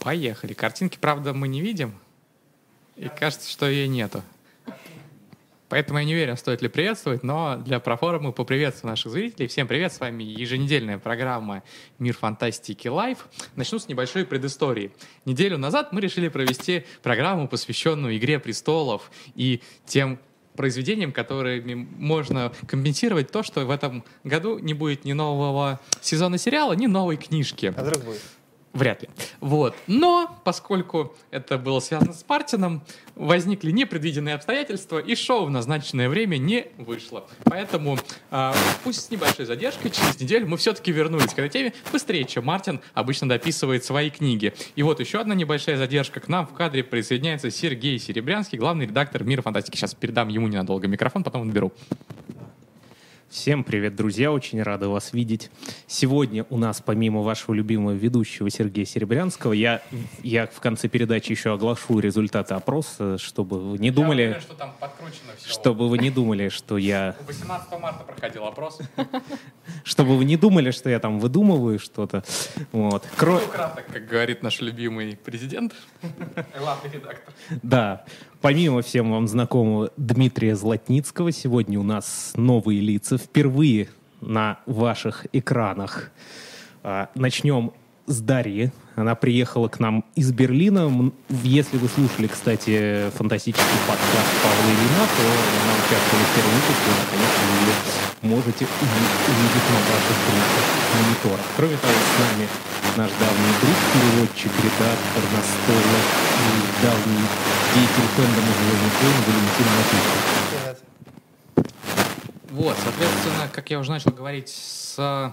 Поехали. Картинки, правда, мы не видим. И кажется, что ее нету. Поэтому я не уверен, стоит ли приветствовать, но для проформы мы поприветствуем наших зрителей. Всем привет, с вами еженедельная программа «Мир фантастики Live». Начну с небольшой предыстории. Неделю назад мы решили провести программу, посвященную «Игре престолов» и тем произведениям, которыми можно компенсировать то, что в этом году не будет ни нового сезона сериала, ни новой книжки. А вдруг будет? Вряд ли. Вот. Но, поскольку это было связано с Мартином, возникли непредвиденные обстоятельства, и шоу в назначенное время не вышло. Поэтому, э, пусть с небольшой задержкой, через неделю мы все-таки вернулись к этой теме быстрее, чем Мартин обычно дописывает свои книги. И вот еще одна небольшая задержка. К нам в кадре присоединяется Сергей Серебрянский, главный редактор «Мира фантастики». Сейчас передам ему ненадолго микрофон, потом наберу. Всем привет, друзья! Очень рада вас видеть. Сегодня у нас, помимо вашего любимого ведущего Сергея Серебрянского, я, я в конце передачи еще оглашу результаты опроса, чтобы вы не думали... Я уверен, что там подкручено все. Чтобы вы не думали, что я... 18 марта проходил опрос. Чтобы вы не думали, что я там выдумываю что-то. Вот. Кро... Ну, кратко, как говорит наш любимый президент, главный редактор. Да. Помимо всем вам знакомого Дмитрия Златницкого, сегодня у нас новые лица впервые на ваших экранах. А, Начнем с Дарьи. Она приехала к нам из Берлина. Если вы слушали, кстати, фантастический подкаст Павла Ильина, то она участвовала в первом выпуске, и, конечно, вы ее можете уви- увидеть на ваших крупных мониторах. Кроме того, с нами наш давний друг, переводчик, редактор, настолок и давний деятель фэндома «Звездных войн» Валентин Матвеев. Вот, соответственно, как я уже начал говорить с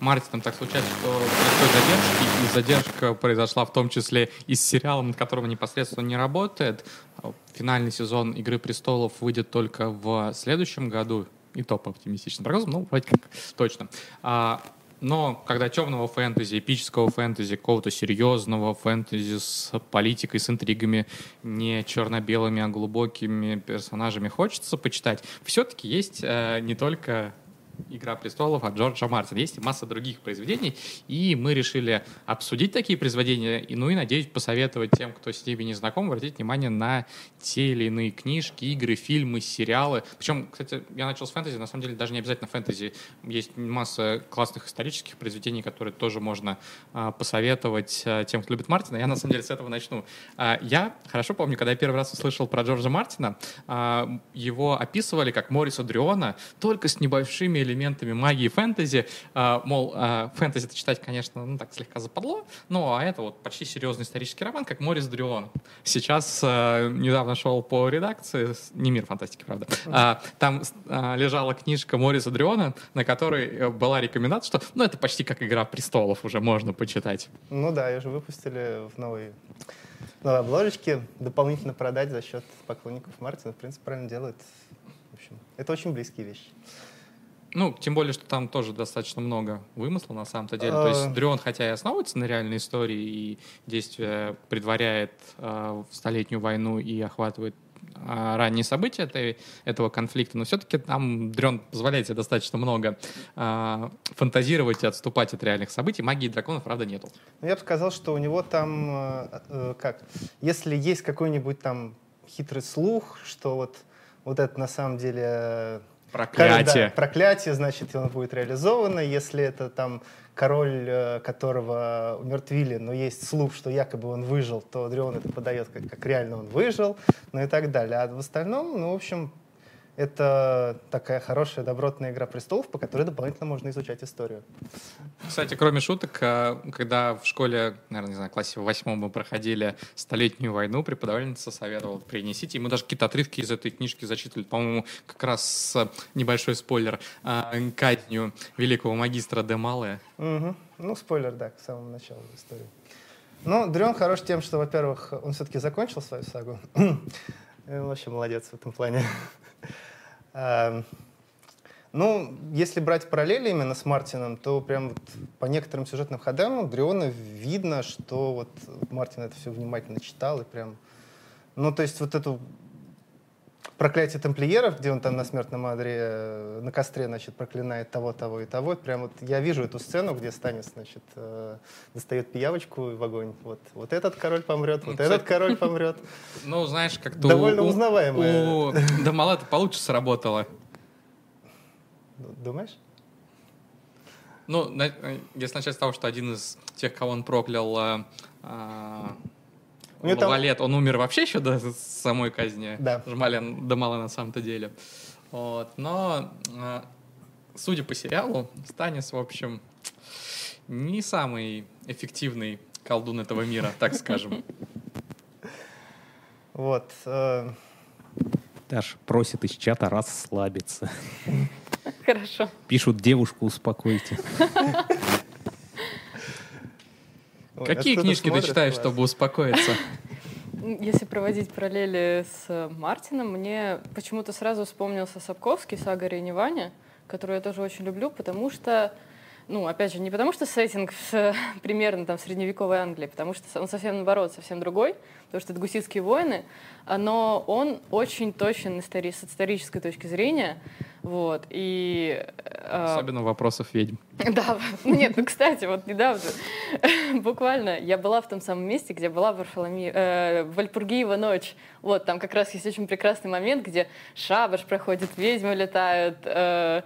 Мартином, так случается, что происходит задержки, и задержка произошла в том числе и с сериалом, над которым непосредственно не работает. Финальный сезон «Игры престолов» выйдет только в следующем году, и то по оптимистичным прогнозам, ну, вроде как точно. А, но когда темного фэнтези, эпического фэнтези, какого-то серьезного фэнтези с политикой, с интригами, не черно-белыми, а глубокими персонажами хочется почитать, все-таки есть э, не только «Игра престолов» от Джорджа Мартина. Есть масса других произведений, и мы решили обсудить такие произведения, и, ну и, надеюсь, посоветовать тем, кто с ними не знаком, обратить внимание на те или иные книжки, игры, фильмы, сериалы. Причем, кстати, я начал с фэнтези, на самом деле даже не обязательно фэнтези. Есть масса классных исторических произведений, которые тоже можно а, посоветовать а, тем, кто любит Мартина. Я, на самом деле, с этого начну. А, я хорошо помню, когда я первый раз услышал про Джорджа Мартина, а, его описывали как Мориса Дриона, только с небольшими элементами магии фэнтези. А, мол, а, фэнтези-то читать, конечно, ну так слегка западло, ну а это вот почти серьезный исторический роман, как Морис Дрион. Сейчас а, недавно шел по редакции, не мир фантастики, правда, а, там а, лежала книжка Мориса Дриона, на которой э, была рекомендация, что ну это почти как «Игра престолов» уже можно почитать. Ну да, ее же выпустили в новой, новой обложечке. Дополнительно продать за счет поклонников Мартина. В принципе, правильно делает. В общем, это очень близкие вещи. Ну, тем более, что там тоже достаточно много вымысла на самом-то деле. То А. есть Дрион, хотя и основывается на реальной истории и действие предваряет э, Столетнюю войну и охватывает э, ранние события этой, этого конфликта, но все-таки там Дрон позволяет себе достаточно много э, фантазировать и отступать от реальных событий. Магии драконов, правда, нету. Но я бы сказал, что у него там, э, как, если есть какой-нибудь там хитрый слух, что вот, вот это на самом деле... Проклятие. Да, проклятие, значит, он будет реализовано. Если это там король, э, которого умертвили, но есть слух, что якобы он выжил, то Дрион это подает как, как реально он выжил, ну и так далее. А в остальном, ну, в общем, это такая хорошая добротная игра престолов, по которой дополнительно можно изучать историю. Кстати, кроме шуток, э, когда в школе, наверное, не знаю, классе в восьмом мы проходили Столетнюю войну, преподавательница советовала принесите. И мы даже какие-то отрывки из этой книжки зачитывали, по-моему, как раз с небольшой спойлер, э, казнью великого магистра Де Мале. Мгм. Ну, спойлер, да, к самому началу истории. Ну, Дрен хорош тем, что, во-первых, он все-таки закончил свою сагу. Вообще молодец в этом плане. Эм, Ну, если брать параллели именно с Мартином, то прям вот по некоторым сюжетным ходам у Дриона видно, что вот Мартин это все внимательно читал и прям... Ну, то есть вот эту проклятие тамплиеров, где он там на смертном одре, э, на костре, значит, проклинает того, того и того. Прям вот я вижу эту сцену, где Станис, значит, э, достает пиявочку в огонь. Вот, вот этот король помрет, вот этот король помрет. Ну, знаешь, как-то... Довольно у- узнаваемое. У Дамала это получше сработало. Ну, Думаешь? Ну, э, если начать с того, что один из тех, кого он проклял, У него там- Лавалет, он умер вообще еще до самой казни Да. Жмален Дамала на самом-то деле. Вот. Но, а, судя по сериалу, Станис, в общем, не самый эффективный колдун этого мира, так скажем. Вот. э, Даш просит из чата расслабиться. Хорошо. Пишут, девушку успокойте. Какие а кто-то книжки ты читаешь, чтобы успокоиться? Если проводить параллели с Мартином, мне почему-то сразу вспомнился Сапковский «Сага Рейневаня», которую я тоже очень люблю, потому что, ну, опять же, не потому что сеттинг с, примерно там в средневековой Англии, потому что он совсем наоборот, совсем другой, потому что это гуситские войны, а, но он очень точен истори- с исторической точки зрения, вот, и... э, Особенно вопросов ведьм. Да, ну нет, ну кстати, вот недавно, буквально, я была в том самом месте, где была Варфоломея, э, Вальпургиева ночь. Вот, там как раз есть очень прекрасный момент, где шабаш проходит, ведьмы летают. э,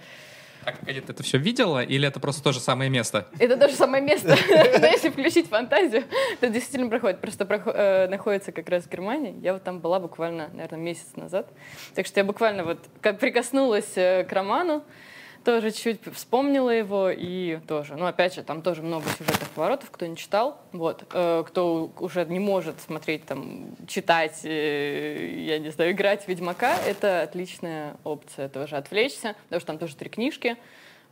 А погоди, ты это все видела, или это просто то же самое место? это то же самое место. Но если включить фантазию, то действительно проходит. Просто э, находится как раз в Германии. Я вот там была буквально, наверное, месяц назад. Так что я буквально вот как прикоснулась э, к роману, тоже чуть вспомнила его и тоже, ну опять же, там тоже много сюжетных поворотов, кто не читал, вот, э, кто уже не может смотреть там, читать, э, я не знаю, играть в Ведьмака, это отличная опция тоже отвлечься, потому что там тоже три книжки,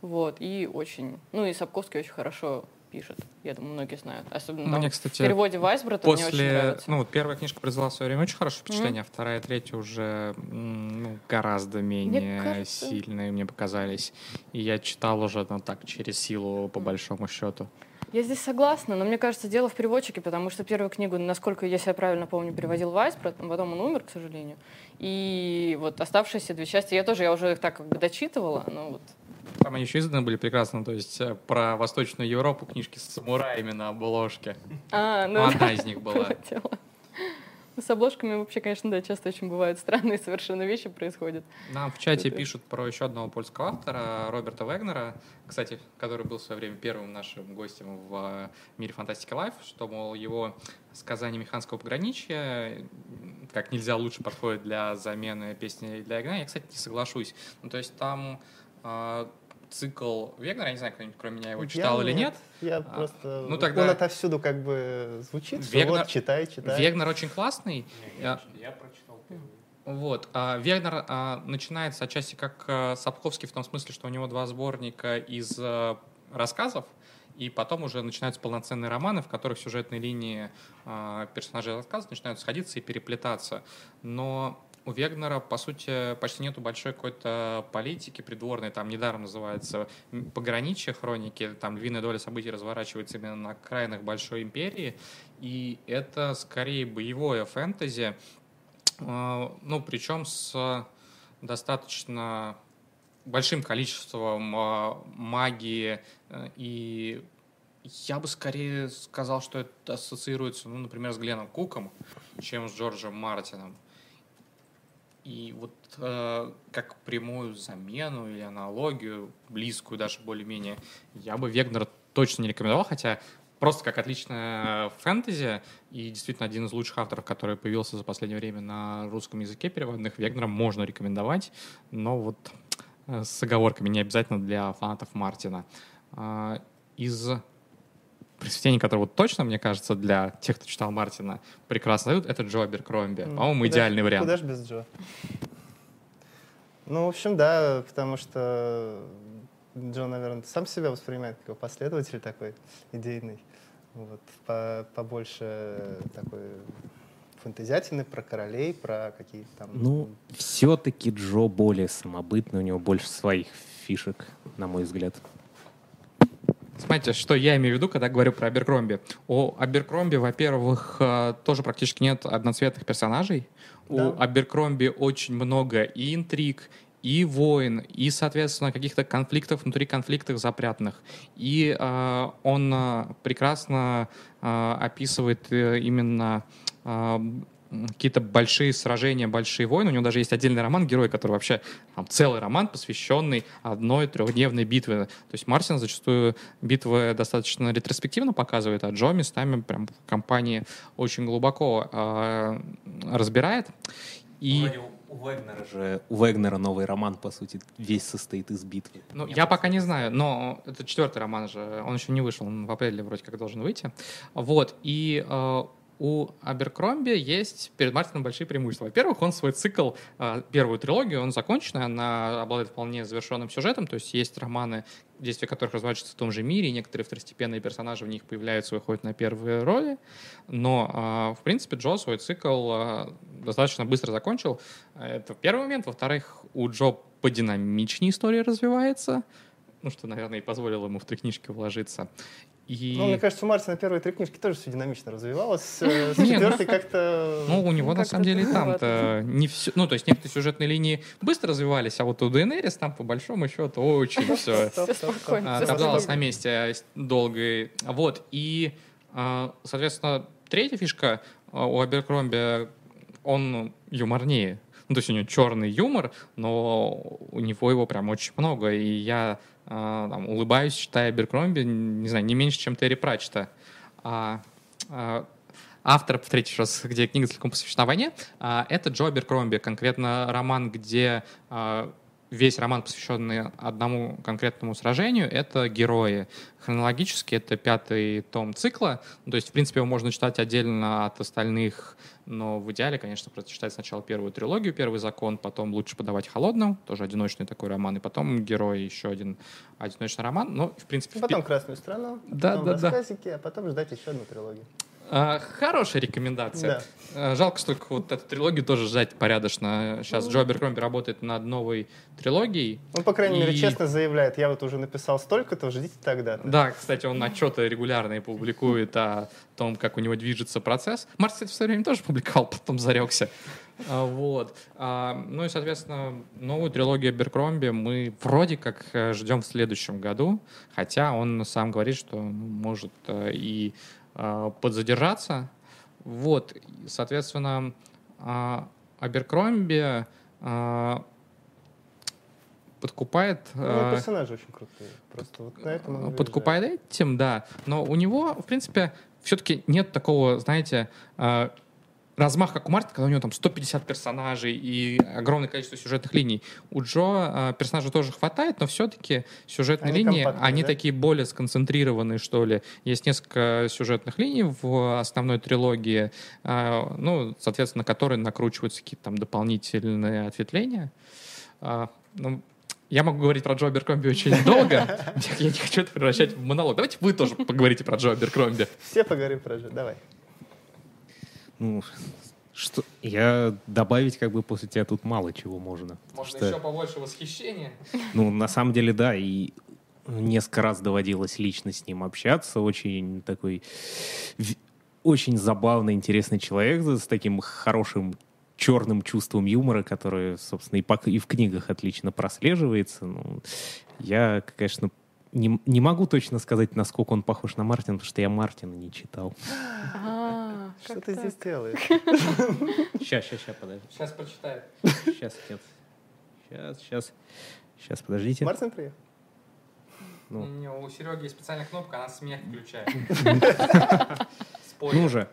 вот, и очень, ну и Сапковский очень хорошо пишет, я думаю, многие знают, особенно Мне, там кстати, в переводе Вайсброта мне очень После, нравится. ну, вот первая книжка произвела в свое время очень хорошее впечатление, а вторая, третья уже ну, гораздо менее кажется- сильные мне показались. И я читал уже, ну, так, через силу, по большому счету. Я здесь согласна, но мне кажется, дело в переводчике, потому что первую книгу, насколько я себя правильно помню, переводил Вайсброд, а потом он умер, к сожалению. И вот оставшиеся две части, я тоже, я уже их так как бы дочитывала, но вот Там они еще изданы были прекрасно, то есть э, про Восточную Европу книжки с самураями на обложке. А, Ну, ну, одна из них была. Ну, С обложками вообще, конечно, да, часто очень бывают странные совершенно вещи происходят. Нам в чате пишут про еще одного польского автора, Роберта Вегнера, кстати, который был в свое время первым нашим гостем в э, мире фантастики Live, что, мол, его сказание Меекханского пограничья как нельзя лучше подходит для замены Песни льда и огня. Я, кстати, не соглашусь. Ну, то есть там э, цикл Вегнера, я не знаю, кто-нибудь кроме меня его читал Я или нет, Я А, просто... ну тогда- Он отовсюду как бы звучит, Вегнер- вот, читай, читай. Вегнер очень классный. Я- Я прочитал Вот. А Вегнер а, начинается отчасти как а, Сапковский в том смысле, что у него два сборника из а, рассказов, и потом уже начинаются полноценные романы, в которых сюжетные линии а, персонажей рассказов начинают сходиться и переплетаться. Но у Вегнера, по сути, почти нету большой какой-то политики придворной. Там недаром называется «Пограничье хроники». Там львиная доля событий разворачивается именно на окраинах большой империи. И это скорее боевое фэнтези, а, ну, причем с достаточно большим количеством а, магии э, и я бы скорее сказал, что это ассоциируется, ну, например, с Гленном Куком, чем с Джорджем Мартином. И вот э, как прямую замену или аналогию, близкую даже более-менее, я бы Вегнера точно не рекомендовал, хотя просто как отличная фэнтези и действительно один из лучших авторов, который появился за последнее время на русском языке переводных, Вегнера можно рекомендовать, но вот э, с оговорками, не обязательно для фанатов Мартина. А, Из произведений, которые вот точно, мне кажется, для тех, кто читал Мартина, прекрасно дают, это Джо Аберкромби. М, По-моему, куда ж- идеальный вариант. Куда ж без Джо? Ну, в общем, да, потому что Джо, наверное, сам себя воспринимает как последователь такой идейный. Вот, по- побольше такой фантазиатины про королей, про какие-то там... Ну, все-таки Джо более самобытный, у него больше своих фишек, на мой взгляд. Смотрите, что я имею в виду, когда говорю про Аберкромби. У Аберкромби, во-первых, э, тоже практически нет одноцветных персонажей. Да. У Аберкромби очень много и интриг, и войн, и, соответственно, каких-то конфликтов внутри конфликтов запрятанных. И э, он э, прекрасно э, описывает э, именно какие-то большие сражения, большие войны. У него даже есть отдельный роман «Герой», который вообще там, целый роман, посвященный одной трехдневной битве. То есть Мартин зачастую битвы достаточно ретроспективно показывает, а Джо местами прям в компании очень глубоко э, разбирает. И... У Вегнера же, у Вегнера новый роман, по сути, весь состоит из битвы. Ну, я пока не знаю, но это четвертый роман же, он еще не вышел, он в апреле вроде как должен выйти. Вот, и э, у Аберкромби есть перед Мартином большие преимущества. Во-первых, он свой цикл, э, первую трилогию, он законченный, она обладает вполне завершенным сюжетом, то есть есть романы, действия которых разворачиваются в том же мире, и некоторые второстепенные персонажи в них появляются, выходят на первые роли, но, э, в принципе, Джо свой цикл э, достаточно быстро закончил. Это первый момент. Во-вторых, у Джо подинамичнее история развивается, ну, что, наверное, и позволило ему в три книжки вложиться. И... Ну, мне кажется, у Мартина первые три книжки тоже все динамично развивалось. С четвертой как-то... Ну, у него, на самом деле, там-то не все... Ну, то есть некоторые сюжетные линии быстро развивались, а вот у Дейенерис там, по большому счету, очень все топталось на месте долго. Вот, и, соответственно, третья фишка у Аберкромби, он юморнее. Ну, то есть у него черный юмор, но у него его прям очень много. И я а, там, улыбаюсь, читая Беркромби, не знаю, не меньше, чем Терри Пратчета. А, а, автор, в третий раз, где книга целиком посвящена войне, а, это Джо Беркромби, конкретно роман, где а, весь роман, посвященный одному конкретному сражению, это герои. Хронологически это пятый том цикла. То есть, в принципе, его можно читать отдельно от остальных, но в идеале, конечно, прочитать сначала первую трилогию, первый закон, потом лучше подавать холодным, тоже одиночный такой роман, и потом герой еще один одиночный роман. Но, в принципе... Потом «Красную страну», да, потом да, рассказики, да. а потом ждать еще одну трилогию. А, хорошая рекомендация. Да. Жалко, что вот эту трилогию тоже ждать порядочно. Сейчас ну, Джо Аберкромби работает над новой трилогией. Он, по крайней и... мере, честно заявляет, я вот уже написал столько-то, ждите тогда. -то. Да, кстати, он отчеты регулярные публикует о том, как у него движется процесс. Марс, кстати, в свое время тоже публиковал, потом зарекся. А, вот. А, ну и, соответственно, новую трилогию Беркромби мы вроде как э, ждем в следующем году, хотя он сам говорит, что ну, может э, и а, подзадержаться. Вот, соответственно, а, Аберкромби а, подкупает... Ну, персонажи очень крутые. Просто вот на этом Подкупает этим, да. Но у него, в принципе, все-таки нет такого, знаете, размах, как у Мартина, когда у него там 150 персонажей и огромное количество сюжетных линий. У Джо э, персонажей тоже хватает, но все-таки сюжетные они линии, они да? такие более сконцентрированные, что ли. Есть несколько сюжетных линий в основной трилогии, э, ну, соответственно, которые накручиваются какие-то там дополнительные ответвления. Э, ну, я могу говорить про Джо Аберкромби очень долго. Я не хочу это превращать в монолог. Давайте вы тоже поговорите про Джо Аберкромби. Все поговорим про Джо. Давай. Ну, что, я добавить как бы после тебя тут мало чего можно. Можно что, еще побольше восхищения. Ну, на самом деле, да, и несколько раз доводилось лично с ним общаться. Очень такой, очень забавный, интересный человек с таким хорошим черным чувством юмора, которое, собственно, и, по, и в книгах отлично прослеживается. Ну, я, конечно, не, не могу точно сказать, насколько он похож на Мартина, потому что я Мартина не читал. А, что ты здесь делаешь? Сейчас, сейчас, сейчас, подожди. Сейчас прочитаю. Сейчас, нет. Сейчас, сейчас. Сейчас, подождите. Мартин приехал? Ну. У Сереги есть специальная кнопка, она смех включает. Ну же.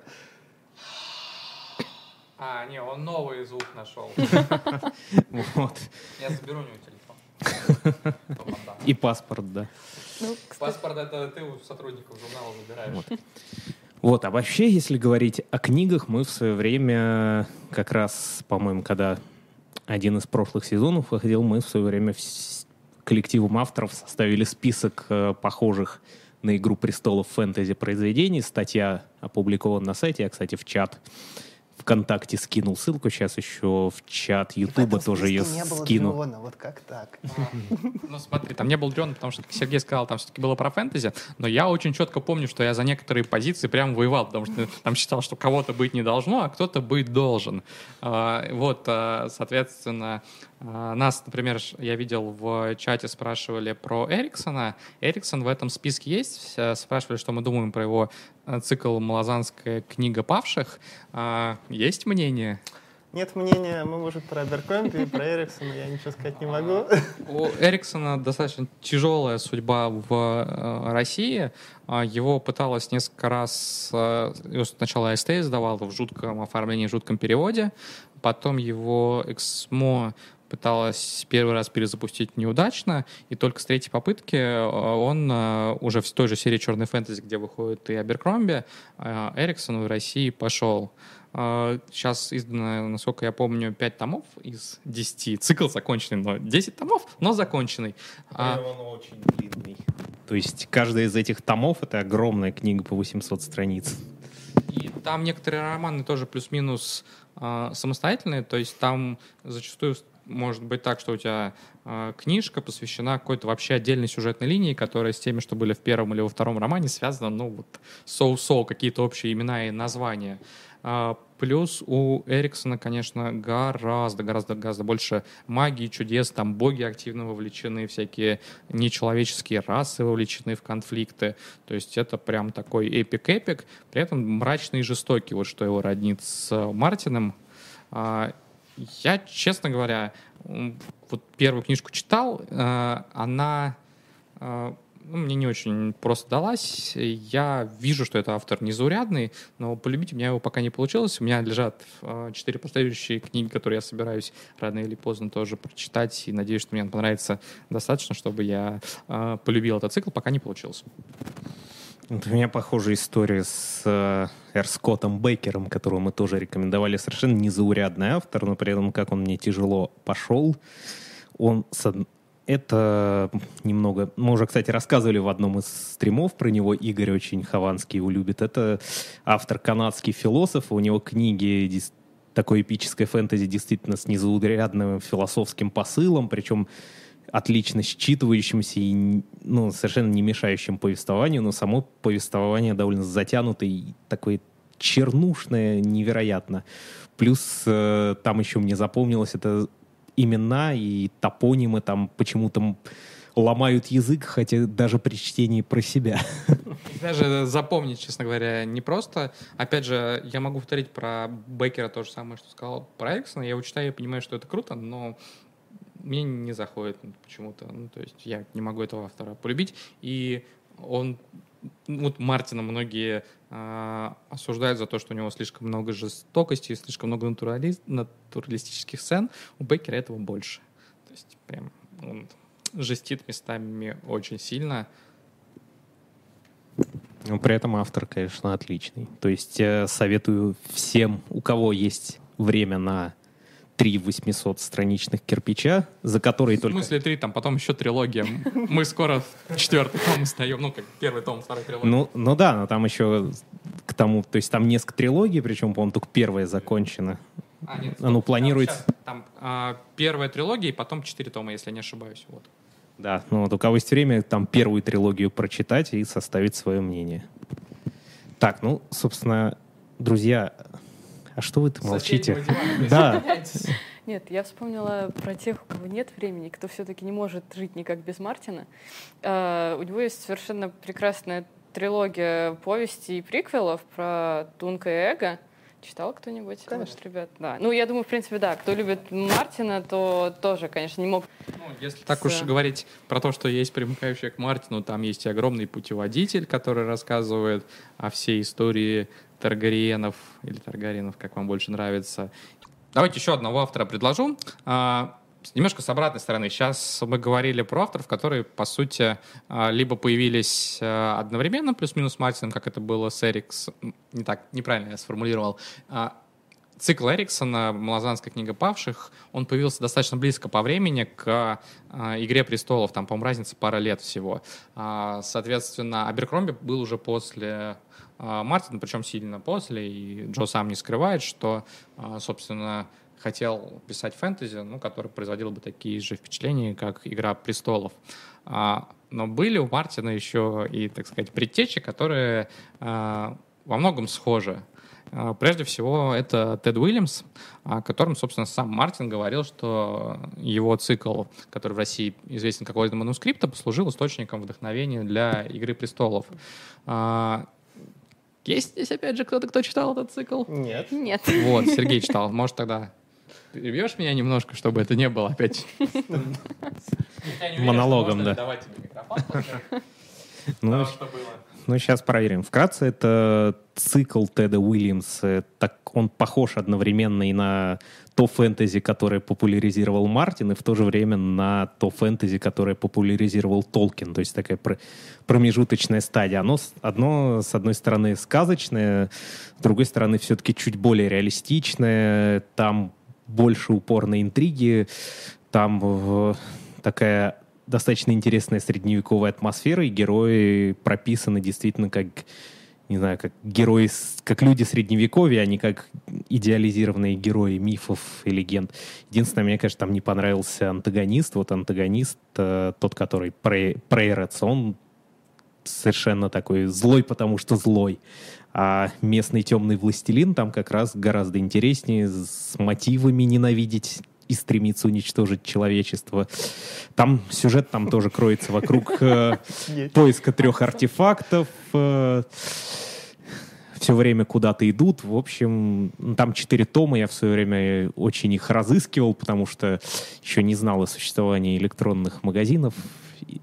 А, не, он новый звук нашел. Вот. Я заберу у него телефон. И паспорт, да. Ну, паспорт это ты у сотрудников журнала забираешь. Вот. А вообще, если говорить о книгах, мы в свое время, как раз, по-моему, когда один из прошлых сезонов выходил, мы в свое время коллективом авторов составили список э, похожих на «Игру престолов» фэнтези произведений. Статья опубликована на сайте, я, кстати, в чат ВКонтакте скинул ссылку, сейчас еще в чат Ютуба тоже ее не было скину. Дрона, вот как так? Ну смотри, там не был Дрон, потому что, как Сергей сказал, там все-таки было про фэнтези, но я очень четко помню, что я за некоторые позиции прям воевал, потому что там считал, что кого-то быть не должно, а кто-то быть должен. А, Вот, а, соответственно, а, нас, например, я видел в чате, спрашивали про Эриксона. Эриксон в этом списке есть. Спрашивали, что мы думаем про его э, цикл «Малозанская книга павших». А, Есть мнение? Нет мнения, мы, может, про Аберкомби, про Эриксона я ничего сказать не могу. У Эриксона достаточно тяжелая судьба в э, России. А, Его пыталась несколько раз... э, Сначала АСТ издавал в жутком оформлении, в жутком переводе. Потом его Эксмо пыталась первый раз перезапустить неудачно, и только с третьей попытки э, он э, уже в той же серии «Черный фэнтези», где выходит и Аберкромби, э, Эриксон в России пошел. Сейчас издано, насколько я помню, 5 томов из 10. Цикл законченный, но 10 томов, но законченный. А, он очень длинный. То есть каждая из этих томов — это огромная книга по 800 страниц. И там некоторые романы тоже плюс-минус э, самостоятельные, то есть там зачастую может быть так, что у тебя э, книжка посвящена какой-то вообще отдельной сюжетной линии, которая с теми, что были в первом или во втором романе, связана, ну, вот, соу-соу, какие-то общие имена и названия. А, Плюс у Эриксона, конечно, гораздо, гораздо, гораздо больше магии, чудес, там боги активно вовлечены, всякие нечеловеческие расы вовлечены в конфликты. То есть это прям такой epic-epic, при этом мрачный и жестокий, вот что его роднит с Мартином. Я, честно говоря, вот первую книжку читал, э, она э, ну, мне не очень просто далась. Я вижу, что это автор незаурядный, но полюбить у меня его пока не получилось. У меня лежат э, четыре последующие книги, которые я собираюсь рано или поздно тоже прочитать, и надеюсь, что мне он понравится достаточно, чтобы я полюбил этот цикл, пока не получилось. У меня похожая история с э, Эр Скоттом Бейкером, которого мы тоже рекомендовали. Совершенно незаурядный автор, но при этом как он мне тяжело пошел. Он с это немного... Мы уже, кстати, рассказывали в одном из стримов про него. Игорь очень Хованский его любит. Это автор канадский философ. У него книги такое эпическое фэнтези действительно с незаурядным философским посылом, причем отлично считывающимся и ну, совершенно не мешающим повествованию, но само повествование довольно затянутое и такое чернушное невероятно. Плюс э, там еще мне запомнилось это имена и топонимы там почему-то ломают язык, хотя даже при чтении про себя. Даже запомнить, честно говоря, не просто. Опять же, я могу повторить про Беккера то же самое, что сказал про Эриксона. Я его читаю, я понимаю, что это круто, но мне не заходит почему-то. Ну, то есть я не могу этого автора полюбить. И он, ну, вот Мартина многие а, осуждают за то, что у него слишком много жестокости, слишком много натурали- натуралистических сцен. У Беккера этого больше. То есть прям он жестит местами очень сильно. Но при этом автор, конечно, отличный. То есть э, советую всем, у кого есть время на три 800 страничных кирпича, за которые В только... смысле три, там потом еще трилогия. Мы скоро в четвертый том сдаем, ну, как первый том, второй трилогия. Ну, ну да, но там еще к тому, то есть там несколько трилогий, причем, по-моему, только первая закончена. А, нет, оно стоп, планируется- Там, щас, там, а, первая трилогия и потом четыре тома, если я не ошибаюсь. Вот. Да, ну вот у кого есть время, там первую трилогию прочитать и составить свое мнение. Так, ну, собственно, друзья, а что вы молчите? Да, Нет, я вспомнила про тех, у кого нет времени, кто все-таки не может жить никак без Мартина. А, у него есть совершенно прекрасная трилогия повестей и приквелов про Тунка и Эго. Читал кто-нибудь? Конечно. Вот, ребят, да. Ну, я думаю, в принципе, да. Кто любит Мартина, то тоже, конечно, не мог. Ну, если так уж говорить про то, что есть примыкающее к Мартину, там есть и огромный путеводитель, который рассказывает о всей истории Таргариенов или Таргариенов, как вам больше нравится. Давайте еще одного автора предложу. А, Немножко с обратной стороны. Сейчас мы говорили про авторов, которые, по сути, а, либо появились а, одновременно, плюс-минус Мартином, как это было с Эрикс... Не так, неправильно я сформулировал. Цикл Эриксона «Малозанская книга павших», он появился достаточно близко по времени к «Игре престолов», там, по-моему, разница пара лет всего. Соответственно, Аберкромби был уже после э, Мартина, причем сильно после, и Джо сам не скрывает, что, э, собственно, хотел писать фэнтези, ну, который производил бы такие же впечатления, как «Игра престолов». А, но были у Мартина еще и, так сказать, предтечи, которые а, во многом схожи. А, прежде всего, это Тед Уильямс, о котором, собственно, сам Мартин говорил, что его цикл, который в России известен как «Орден манускрипта», послужил источником вдохновения для «Игры престолов». Есть здесь, опять же, кто-то, кто читал этот цикл? Нет. Нет. Вот, Сергей читал. Может, тогда перебьешь меня немножко, чтобы это не было опять Монологом, да. Давай тебе микрофон. Ну, было. Ну, сейчас проверим. Вкратце, это цикл Теда Уильямса. Так он похож одновременно и на то фэнтези, которое популяризировал Мартин, и в то же время на то фэнтези, которое популяризировал Толкин. То есть такая пр- промежуточная стадия. Оно одно, с одной стороны, сказочное, с другой стороны, все-таки чуть более реалистичное. Там больше упор на интриги, там такая достаточно интересная средневековая атмосфера, и герои прописаны действительно как, не знаю, как герои, как люди средневековья, а не как идеализированные герои мифов и легенд. Единственное, мне, конечно, там не понравился антагонист. Вот антагонист, э, тот, который Прей- Прейрец, он совершенно такой злой, потому что злой. А местный темный властелин там как раз гораздо интереснее, с мотивами ненавидеть и стремиться уничтожить человечество. Там сюжет там тоже кроется вокруг э, поиска трех артефактов. все время куда-то идут. В общем, там четыре тома. Я в свое время очень их разыскивал, потому что еще не знал о существовании электронных магазинов.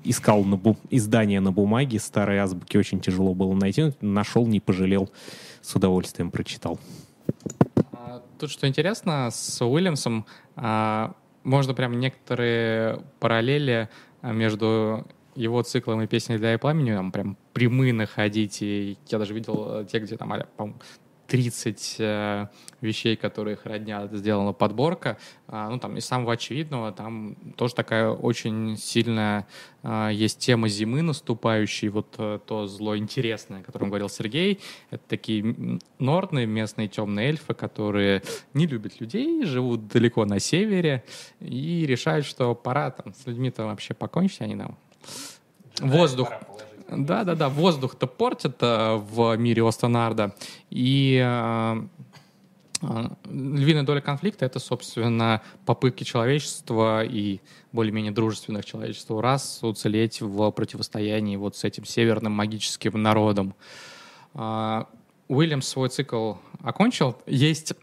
Искал на бу- издания на бумаге. Старые азбуки очень тяжело было найти. Нашел, не пожалел. С удовольствием прочитал. Тут что интересно, с Уильямсом а, можно прям некоторые параллели а, между его циклом и песней «Для и пламени» там прям прямые находить. И я даже видел э, те, где там, а, 30 э, вещей, которые их родня, сделана подборка. А, ну, там, из самого очевидного, там тоже такая очень сильная а, есть тема зимы наступающей, вот э, то зло интересное, о котором говорил Сергей. Это такие м, норны, местные темные эльфы, которые не любят людей, живут далеко на севере и решают, что пора там с людьми-то вообще покончить, они нам воздух. Да, да, да, воздух-то портят э, в мире Останарда. И э, э, львиная доля конфликта — это, собственно, попытки человечества и более-менее дружественных человечеству рас уцелеть в противостоянии вот с этим северным магическим народом. Уильямс свой цикл окончил. Есть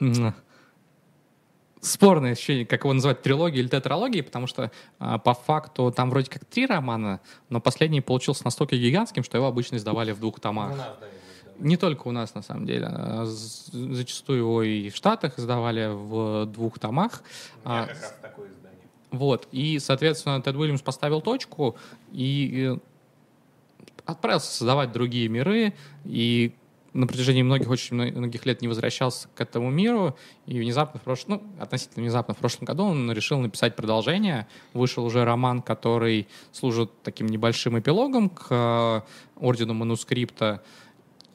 спорное ощущение, как его называть, трилогией или тетралогией, потому что а, по факту там вроде как три романа, но последний получился настолько гигантским, что его обычно издавали в двух томах. Не только у нас, на самом деле. А, Зачастую его и в Штатах издавали в двух томах. А, такое издание. вот. И, соответственно, Тед Уильямс поставил точку и э, отправился создавать другие миры. И на протяжении многих, очень мно- многих лет не возвращался к этому миру. И внезапно в прошлом, ну, относительно внезапно в прошлом году он решил написать продолжение. Вышел уже роман, который служит таким небольшим эпилогом к э, Ордену Манускрипта.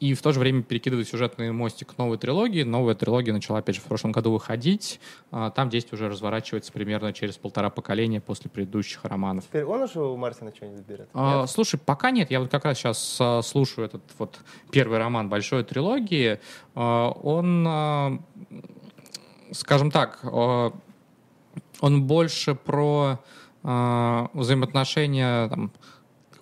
И в то же время перекидывает сюжетный мостик к новой трилогии. Новая трилогия начала, опять же, в прошлом году выходить. А, Там действие уже разворачивается примерно через полтора поколения после предыдущих романов. Теперь он уже у Мартина что-нибудь берет? А, слушай, пока нет. Я вот как раз сейчас а, слушаю этот вот первый роман большой трилогии. А, он, скажем так, он больше про взаимоотношения там,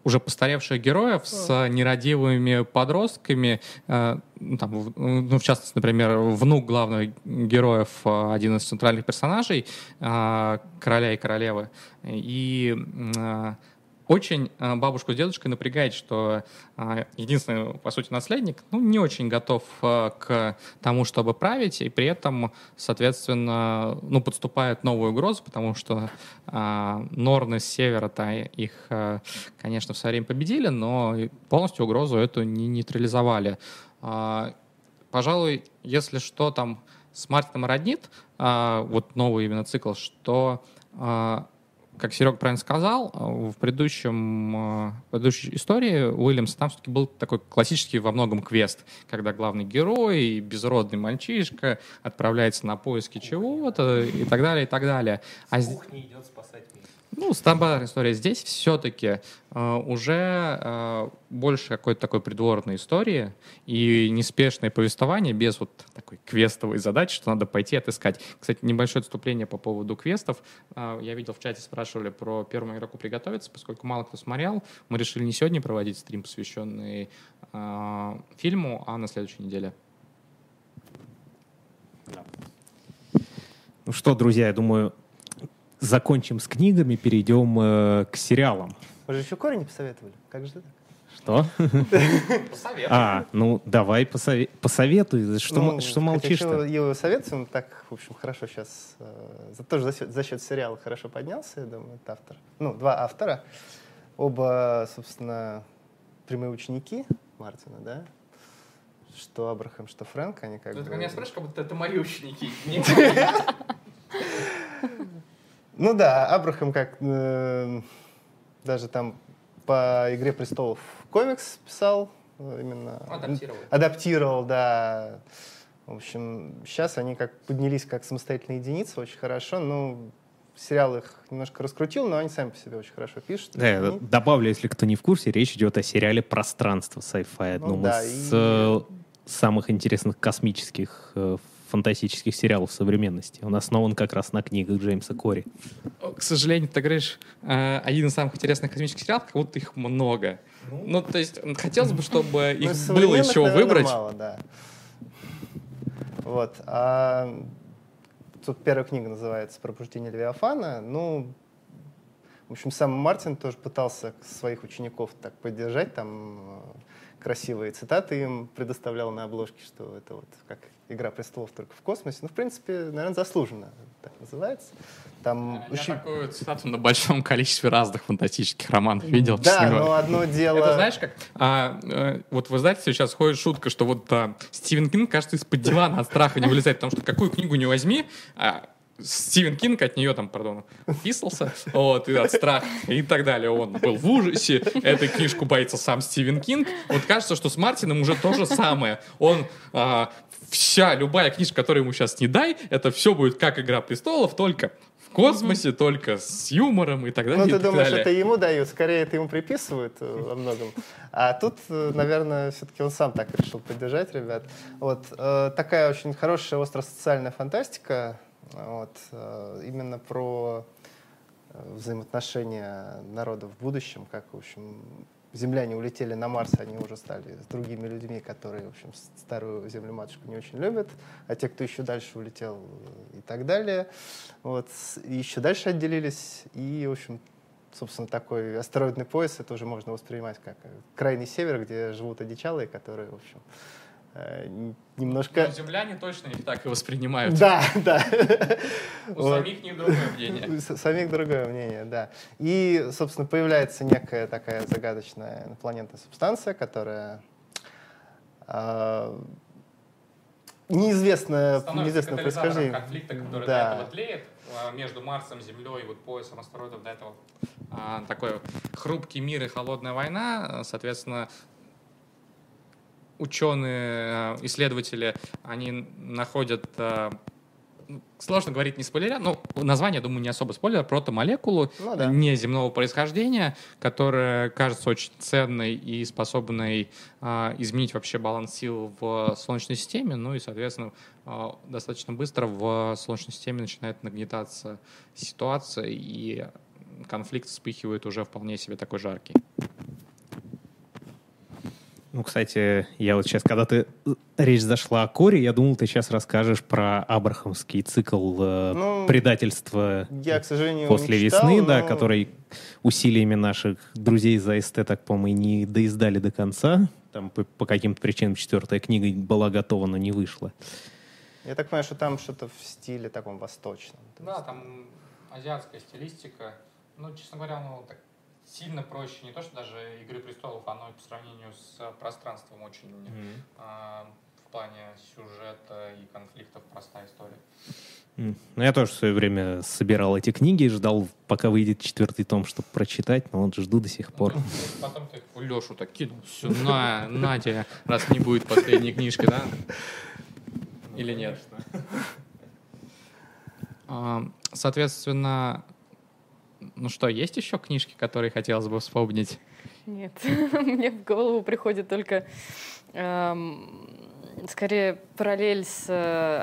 уже постаревших героев с нерадивыми подростками, э, ну, там, в- ну, в частности, например, внук главных героев, э, один из центральных персонажей, э, короля и королевы. И очень э, бабушку с дедушкой напрягает, что э, единственный, по сути, наследник, ну, не очень готов э, к тому, чтобы править, и при этом, соответственно, ну, подступает новая угроза, потому что Норны с севера-то их, конечно, в свое время победили, но полностью угрозу эту не нейтрализовали. А, Пожалуй, если что там с Мартином роднит, а, вот новый именно цикл, что а, как Серега правильно сказал, в предыдущем, в предыдущей истории Уильямс там все-таки был такой классический во многом квест, когда главный герой, безродный мальчишка отправляется на поиски чего-то и так далее, и так далее. А с кухни идет спасать. Ну, стандартная история. Здесь все-таки э, уже э, больше какой-то такой придворной истории и неспешное повествование без вот такой квестовой задачи, что надо пойти отыскать. Кстати, небольшое отступление по поводу квестов. Э, я видел в чате, спрашивали про первому игроку приготовиться, поскольку мало кто смотрел. Мы решили не сегодня проводить стрим, посвященный э, фильму, а на следующей неделе. Ну что, друзья, я думаю, закончим с книгами, перейдем э, к сериалам. Вы же еще корень не посоветовали. Как же так? Что? Посоветуй. А, ну давай посове... посоветуй. Что, ну, что молчишь-то? Его советуем, так, в общем, хорошо сейчас, э, тоже за счет, за счет сериала хорошо поднялся, я думаю, это автор. Ну, два автора. Оба, собственно, прямые ученики Мартина, да? Что Абрахам, что Фрэнк, они как ну, бы... Ты меня спрашиваешь, как будто это мои ученики. Ну да, Абрахам как э, даже там по «Игре престолов» комикс писал. Именно адаптировал. Адаптировал, да. В общем, сейчас они как поднялись как самостоятельные единицы очень хорошо. Ну, сериал их немножко раскрутил, но они сами по себе очень хорошо пишут. Да, они... добавлю, если кто не в курсе, речь идет о сериале «Пространство» sci-fi, одном ну, да, из и... Э, самых интересных космических э, фантастических сериалов современности. Он основан как раз на книгах Джеймса Кори. К сожалению, ты говоришь, э, один из самых интересных космических сериалов, как будто их много. Ну, ну то есть, хотелось бы, чтобы их ну, было еще выбрать. мало, да. Вот. А тут первая книга называется «Пробуждение Левиафана». Ну, в общем, сам Мартин тоже пытался своих учеников так поддержать, там э, красивые цитаты им предоставлял на обложке, что это вот как «Игра престолов» только в космосе. Ну, в принципе, наверное, заслуженно так называется. Там Я очень... такую цитату на большом количестве разных фантастических романов видел. Да, но одно дело... Это знаешь как? А, а, вот в издательстве сейчас ходит шутка, что вот а, Стивен Кинг, кажется, из-под дивана от страха не вылезает, потому что какую книгу не возьми, а, Стивен Кинг от нее там, пардон, писался, вот, и от страха, и так далее. Он был в ужасе, эту книжку боится сам Стивен Кинг. Вот кажется, что с Мартином уже то же самое. Он а, вся, любая книжка, которую ему сейчас не дай, это все будет как «Игра престолов», только в космосе, mm-hmm. только с юмором и так далее. Ну, ты думаешь, далее. это ему дают, скорее это ему приписывают э, во многом. А тут, э, наверное, все-таки он сам так решил поддержать ребят. Вот э, такая очень хорошая остросоциальная фантастика, вот, именно про взаимоотношения народов в будущем, как, в общем, земляне улетели на Марс, они уже стали с другими людьми, которые, в общем, старую землю-матушку не очень любят, а те, кто еще дальше улетел и так далее, вот, еще дальше отделились, и, в общем, собственно, такой астероидный пояс, это уже можно воспринимать как крайний север, где живут одичалые, которые, в общем, Э, немножко... Но земляне точно их так и воспринимают. Да, да. У самих не другое мнение. У самих другое мнение, да. И, собственно, появляется некая такая загадочная инопланетная субстанция, которая э, неизвестное, неизвестное происхождение. конфликта, который да. до этого тлеет а, между Марсом, Землей и вот поясом астероидов до этого а, такой хрупкий мир и холодная война. Соответственно, ученые, э, исследователи, они находят э, сложно говорить не спойлеря, но название, думаю, не особо спойлер, протомолекулу ну, да. неземного происхождения, которая кажется очень ценной и способной а, изменить вообще баланс сил в Солнечной системе, ну и, соответственно, а, достаточно быстро в Солнечной системе начинает нагнетаться ситуация, и конфликт вспыхивает уже вполне себе такой жаркий. Ну, кстати, я вот сейчас, когда ты э, речь зашла о Коре, я думал, ты сейчас расскажешь про абрахамский цикл э, ну, предательства я, к сожалению, после не весны, но... да, который усилиями наших друзей за СТ, так по-моему, не доиздали до конца. Там по, по каким-то причинам четвертая книга была готова, но не вышла. Я так понимаю, что там что-то в стиле таком восточном. Да, там азиатская стилистика. Ну, честно говоря, ну, так сильно проще, не то что даже «Игры престолов», оно по сравнению с пространством очень mm-hmm. э, в плане сюжета и конфликтов простая история. Ну, я тоже в свое время собирал эти книги и ждал, пока выйдет четвертый том, чтобы прочитать, но вот жду до сих пор. Ну, потом ты Лешу так кинул. Все, на, на тебе, раз не будет последней книжки, да? Или нет? А, соответственно, ну что, есть еще книжки, которые хотелось бы вспомнить? Нет, мне в голову приходит только эм, скорее параллель с,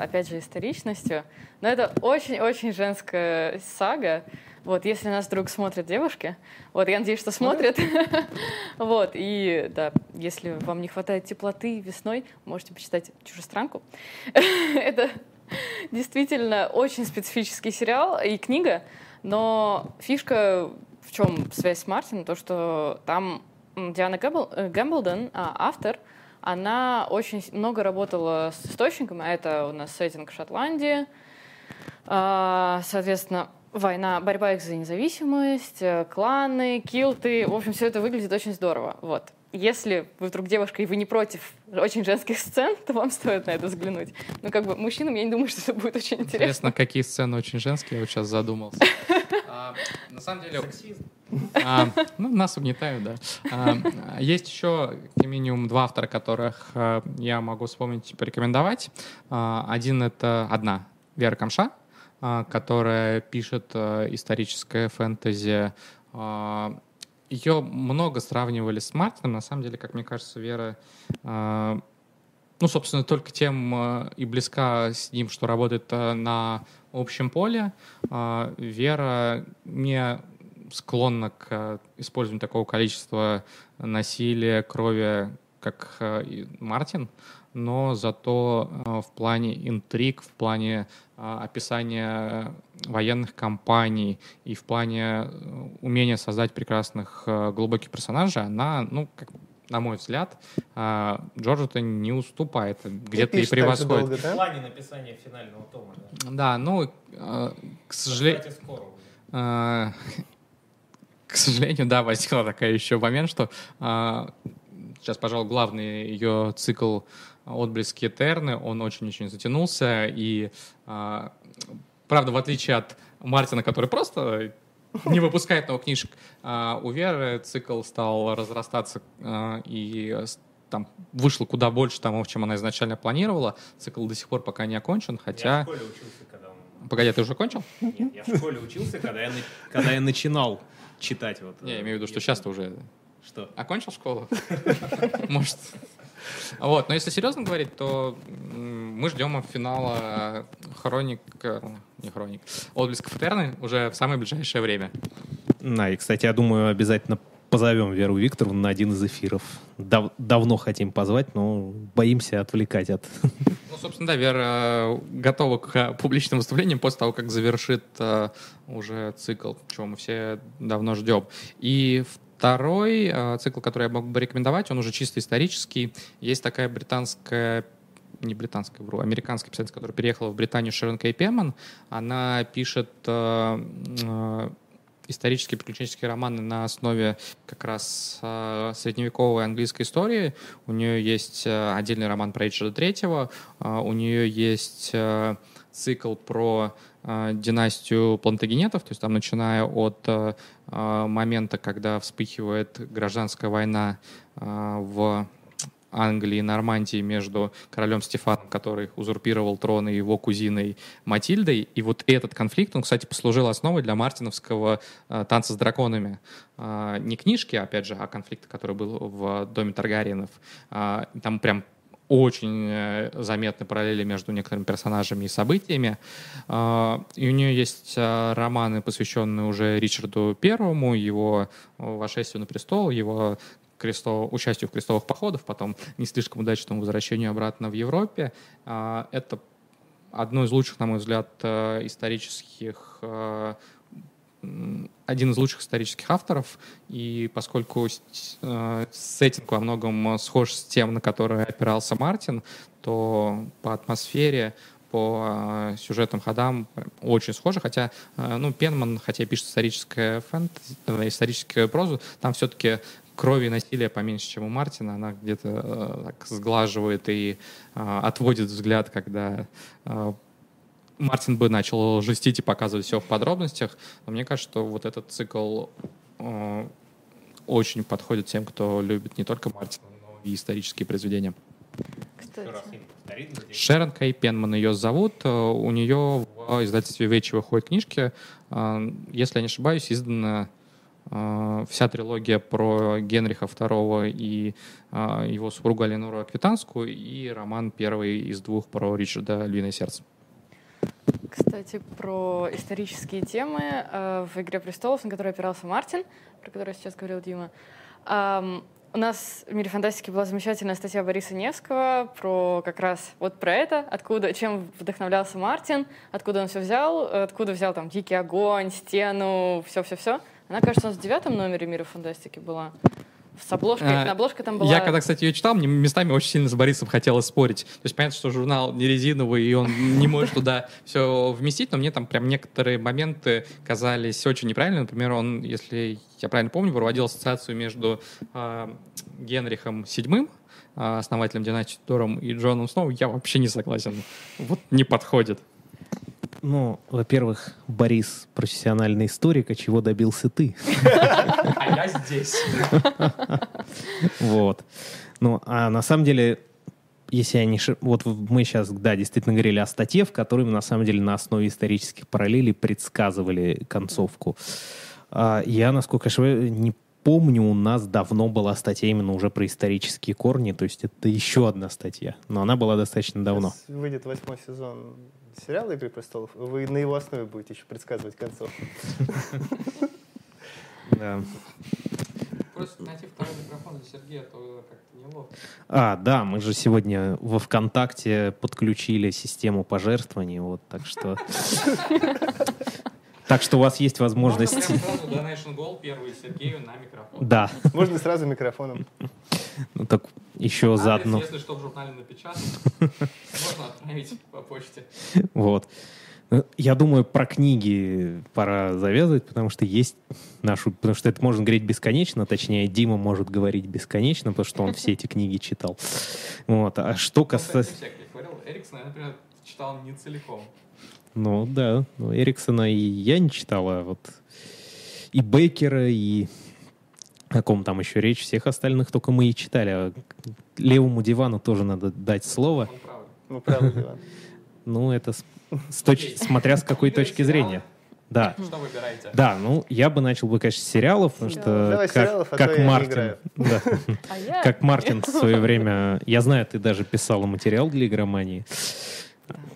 опять же, историчностью. Но это очень-очень женская сага. Вот, если нас вдруг смотрят девушки, вот, я надеюсь, что смотрят. вот, и, да, если вам не хватает теплоты весной, можете почитать «Чужестранку». это действительно очень специфический сериал и книга, но фишка в чем связь с Мартином, то, что там Диана э, Гэмблдон, а, автор, она очень много работала с источником, а это у нас сеттинг Шотландии, а, соответственно, война, борьба их за независимость, э, кланы, килты, в общем, все это выглядит очень здорово. Вот. Если вы вдруг девушка и вы не против очень женских сцен, то вам стоит на это взглянуть. Но как бы мужчинам я не думаю, что это будет очень интересно. Интересно, какие сцены очень женские, я вот сейчас задумался. А, на самом деле... А, ну, нас угнетают, да. А, есть еще как минимум два автора, которых а, я могу вспомнить и порекомендовать. Один — это одна, Вера Камша, которая пишет а, историческое фэнтези, ее много сравнивали с Мартином. На самом деле, как мне кажется, Вера, э, ну, собственно, только тем э, и близка с ним, что работает э, на общем поле. Э, Вера не склонна к использованию такого количества насилия, крови, как э, Мартин, но зато э, в плане интриг, в плане э, описания военных кампаний и в плане э, умения создать прекрасных глубоких персонажей, она, ну, как, на мой взгляд, Джорджу-то не уступает, где-то и, и превосходит. Долго, да? В плане написания финального тома, да? Да, ну, к сожалению... к сожалению, да, возникла такая еще момент, что сейчас, пожалуй, главный ее цикл отблески Этерны, он очень-очень затянулся, и, а, правда, в отличие от Мартина, который просто не выпускает новых книжек, а, у Веры цикл стал разрастаться, а, и там вышло куда больше того, чем она изначально планировала. Цикл до сих пор пока не окончен, хотя... Я в школе учился, когда он... Погоди, ты уже кончил? Нет, я в школе учился, когда я, когда я начинал читать. Вот, не, я имею в виду, что сейчас ты уже... Что? Окончил школу? Может, вот, но если серьезно говорить, то мы ждем финала Хроник, не Хроник, Отблесков Этерны уже в самое ближайшее время. Да, и, кстати, я думаю, обязательно позовем Веру Викторовну на один из эфиров. Дав давно хотим позвать, но боимся отвлекать от... Ну, собственно, да, Вера готова к публичным выступлениям после того, как завершит уже цикл, чего мы все давно ждем. И в Второй э, цикл, который я могу бы рекомендовать, он уже чисто исторический. Есть такая британская не британская, вру, американская писательница, которая переехала в Британию, Шерон Кей Пеман. Она пишет э, э, исторические приключенческие романы на основе как раз э, средневековой английской истории. У нее есть э, отдельный роман про Ричарда Третьего, э, у нее есть э, цикл про династию плантагенетов, то есть там начиная от э, э, момента, когда вспыхивает гражданская война в Англии и Нормандии между королем Стефаном, который узурпировал трон, и его кузиной Матильдой. И вот этот конфликт, он, кстати, послужил основой для мартиновского э, «Танца с драконами». Э, не книжки, опять же, а конфликта, который был в доме Таргариенов. Э, там прям очень э, заметны параллели между некоторыми персонажами и событиями. А, и у нее есть а, романы, посвященные уже Ричарду Первому, его вошествию на престол, его крестов, участию в крестовых походах, потом не слишком удачному возвращению обратно в Европе. А, это одно из лучших, на мой взгляд, э, исторических один из лучших исторических авторов, и поскольку э, сеттинг во многом схож с тем, на который опирался Мартин, то по атмосфере, по э, сюжетным ходам очень схоже, хотя, э, ну, Пенман, хотя пишет историческое фэнтези, э, историческую прозу, там все-таки крови и насилия поменьше, чем у Мартина. Она где-то э, сглаживает и э, отводит взгляд, когда э, Мартин бы начал жестить и показывать все в подробностях. Но мне кажется, что вот этот цикл э, очень подходит тем, кто любит не только Мартина, но и исторические произведения. Кстати. Шерон Кей Пенман ее зовут. Э, У нее в издательстве Вечи выходят книжки. Э, Если я не ошибаюсь, издана э, вся трилогия про Генриха II и его супругу Аленору Аквитанскую и роман первый из двух про Ричарда Львиное сердце. Кстати, про исторические темы э, в «Игре престолов», на которой опирался Мартин, про который сейчас говорил Дима. У нас в «Мире фантастики» была замечательная статья Бориса Невского про как раз вот про это, откуда, чем вдохновлялся Мартин, откуда он все взял, откуда взял там «Дикий огонь», «Стену», все-все-все. Она, кажется, у нас в девятом номере «Мира фантастики» была. С обложкой, А, обложка там была... Я когда, кстати, ее читал, мне местами очень сильно с Борисом хотелось спорить. То есть понятно, что журнал не резиновый, и он не может туда все вместить, но мне там прям некоторые моменты казались очень неправильными. Например, он, если я правильно помню, проводил ассоциацию между э, Генрихом VII, э, основателем династии Тудором, и Джоном Сноу. Я вообще не согласен. Вот не подходит. Ну, во-первых, Борис профессиональный историк, а чего добился ты? А я здесь. Вот. Ну, а на самом деле, если я не... Вот мы сейчас, да, действительно говорили о статье, в которой мы, на самом деле, на основе исторических параллелей предсказывали концовку. А Я, насколько я не помню, у нас давно была статья именно уже про исторические корни, то есть это еще одна статья, но она была достаточно давно. Сейчас выйдет восьмой сезон сериала «Игры престолов», вы на его основе будете еще предсказывать концовку. Да. Просто найти второй микрофон для Сергея, то как-то неловко. А, да, мы же сегодня во ВКонтакте подключили систему пожертвований, вот, так что... Так что у вас есть возможность... Можно прям сразу Donation Goal первый Сергею на микрофон. Да, Можно сразу микрофоном. ну так еще Адрес, заодно. если что, в журнале напечатан. Можно отправить по почте. Вот. Я думаю, про книги пора завязывать, потому что есть нашу... Потому что это можно говорить бесконечно, точнее, Дима может говорить бесконечно, потому что он все эти книги читал. Вот. А что касается... Эриксон, я, например, читал не целиком. Ну да, ну, Эриксона и я не читала, вот и Бейкера, и о ком там еще речь, всех остальных только мы и читали. А левому дивану тоже надо дать слово. Он прав. Ну, правда, Иван. Ну, это с- с точ- смотря с какой точки зрения. Да. Что выбираете? Да, ну я бы начал бы, конечно, с сериалов, потому что Давай как, сериалов, а как Мартин, да, А я- как Мартин в свое время, я знаю, ты даже писала материал для игромании.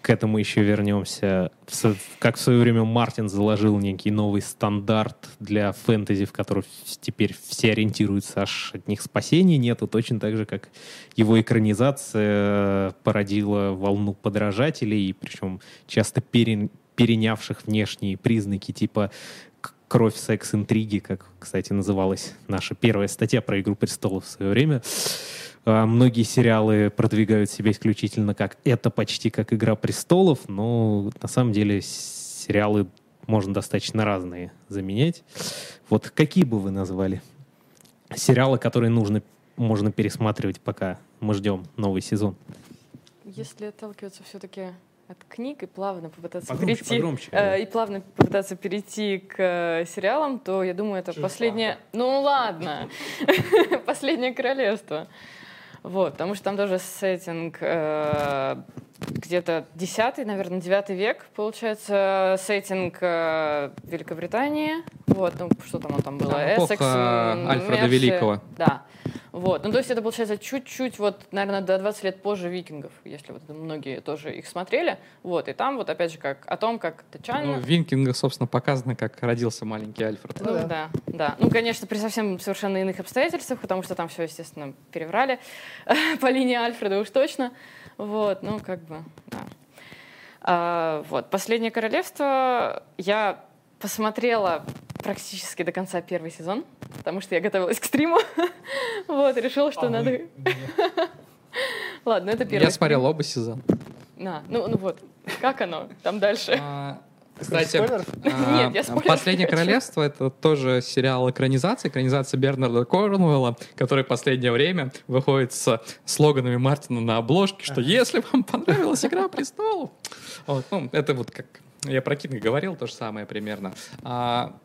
К этому еще вернемся. Как в свое время Мартин заложил некий новый стандарт для фэнтези, в который в- теперь все ориентируются, аж от них спасения нету, точно так же, как его экранизация породила волну подражателей, причем часто перен- перенявших внешние признаки типа кровь, секс, интриги, как, кстати, называлась наша первая статья про «Игру престолов» в свое время. А, Многие сериалы продвигают себя исключительно как это почти как «Игра престолов», но на самом деле сериалы можно достаточно разные заменять. Вот какие бы вы назвали сериалы, которые нужно, можно пересматривать, пока мы ждем новый сезон? Если отталкиваться все-таки от книг и плавно попытаться Погромче, перейти погромче. э, и плавно попытаться перейти к э, сериалам, то я думаю, это последнее. Ну ладно, последнее королевство. Вот, потому что там даже сеттинг э, где-то 10 наверное, 9 век, получается, сеттинг э, Великобритании. Вот, ну что там он там было? Эпоха Эссекс, Альфреда Мерси. Великого. Да. Вот. Ну, то есть это получается чуть-чуть, вот, наверное, до 20 лет позже викингов, если вот многие тоже их смотрели. Вот. И там вот опять же как о том, как Ну, Тачана... в Винкингах, собственно, показано, как родился маленький Альфред. Ну, Ну да. да, Ну, конечно, при совсем совершенно иных обстоятельствах, потому что там все, естественно, переврали по линии Альфреда уж точно. Вот, ну, как бы, да. А, вот, «Последнее королевство» я посмотрела практически до конца первый сезон, потому что я готовилась к стриму. Вот, решила, что надо... Ладно, это первый. Я смотрел оба сезона. На, ну, ну вот, как оно там дальше? А, Кстати, а, Нет, я «Последнее королевство» — это тоже сериал экранизации, экранизация Бернарда Корнуэлла, который в последнее время выходит с слоганами Мартина на обложке, что «Если вам понравилась «Игра престолов», вот, ну, это вот как я про Кинга говорил, то же самое примерно. А,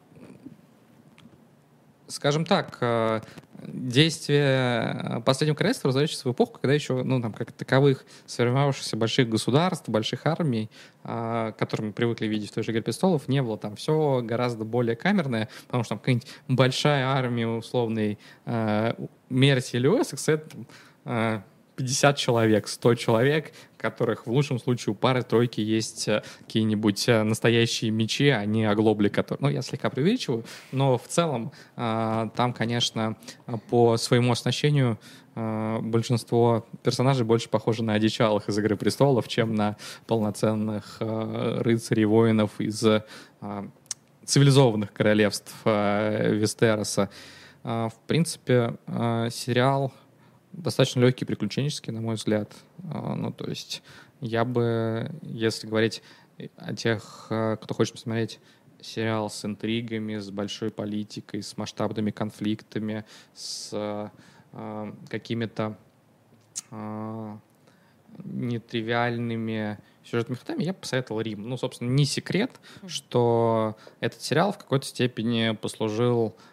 скажем так, э, действие «Последнего королевства» разворачивается в эпоху, когда еще, ну, там, как таковых сформировавшихся больших государств, больших армий, а, которые мы привыкли видеть в той же «Игре престолов», не было. Там все гораздо более камерное, потому что там какая-нибудь большая армия условной э, Мерси или Уэссекса — это э, 50 человек, 100 человек, которых в лучшем случае у пары-тройки есть э, какие-нибудь э, настоящие мечи, а не оглобли, которые... Ну, я слегка преувеличиваю, но в целом э, там, конечно, по своему оснащению большинство персонажей больше похожи на одичалых из «Игры престолов», чем на полноценных рыцарей, воинов из цивилизованных королевств Вестероса. В принципе, сериал достаточно легкий, приключенческий, на мой взгляд. А, Ну, то есть я бы, если говорить о тех, э, кто хочет посмотреть сериал с интригами, с большой политикой, с масштабными конфликтами, с э, какими-то э, нетривиальными сюжетными ходами, я бы посоветовал Рим. Ну, собственно, не секрет, что этот сериал в какой-то степени послужил э,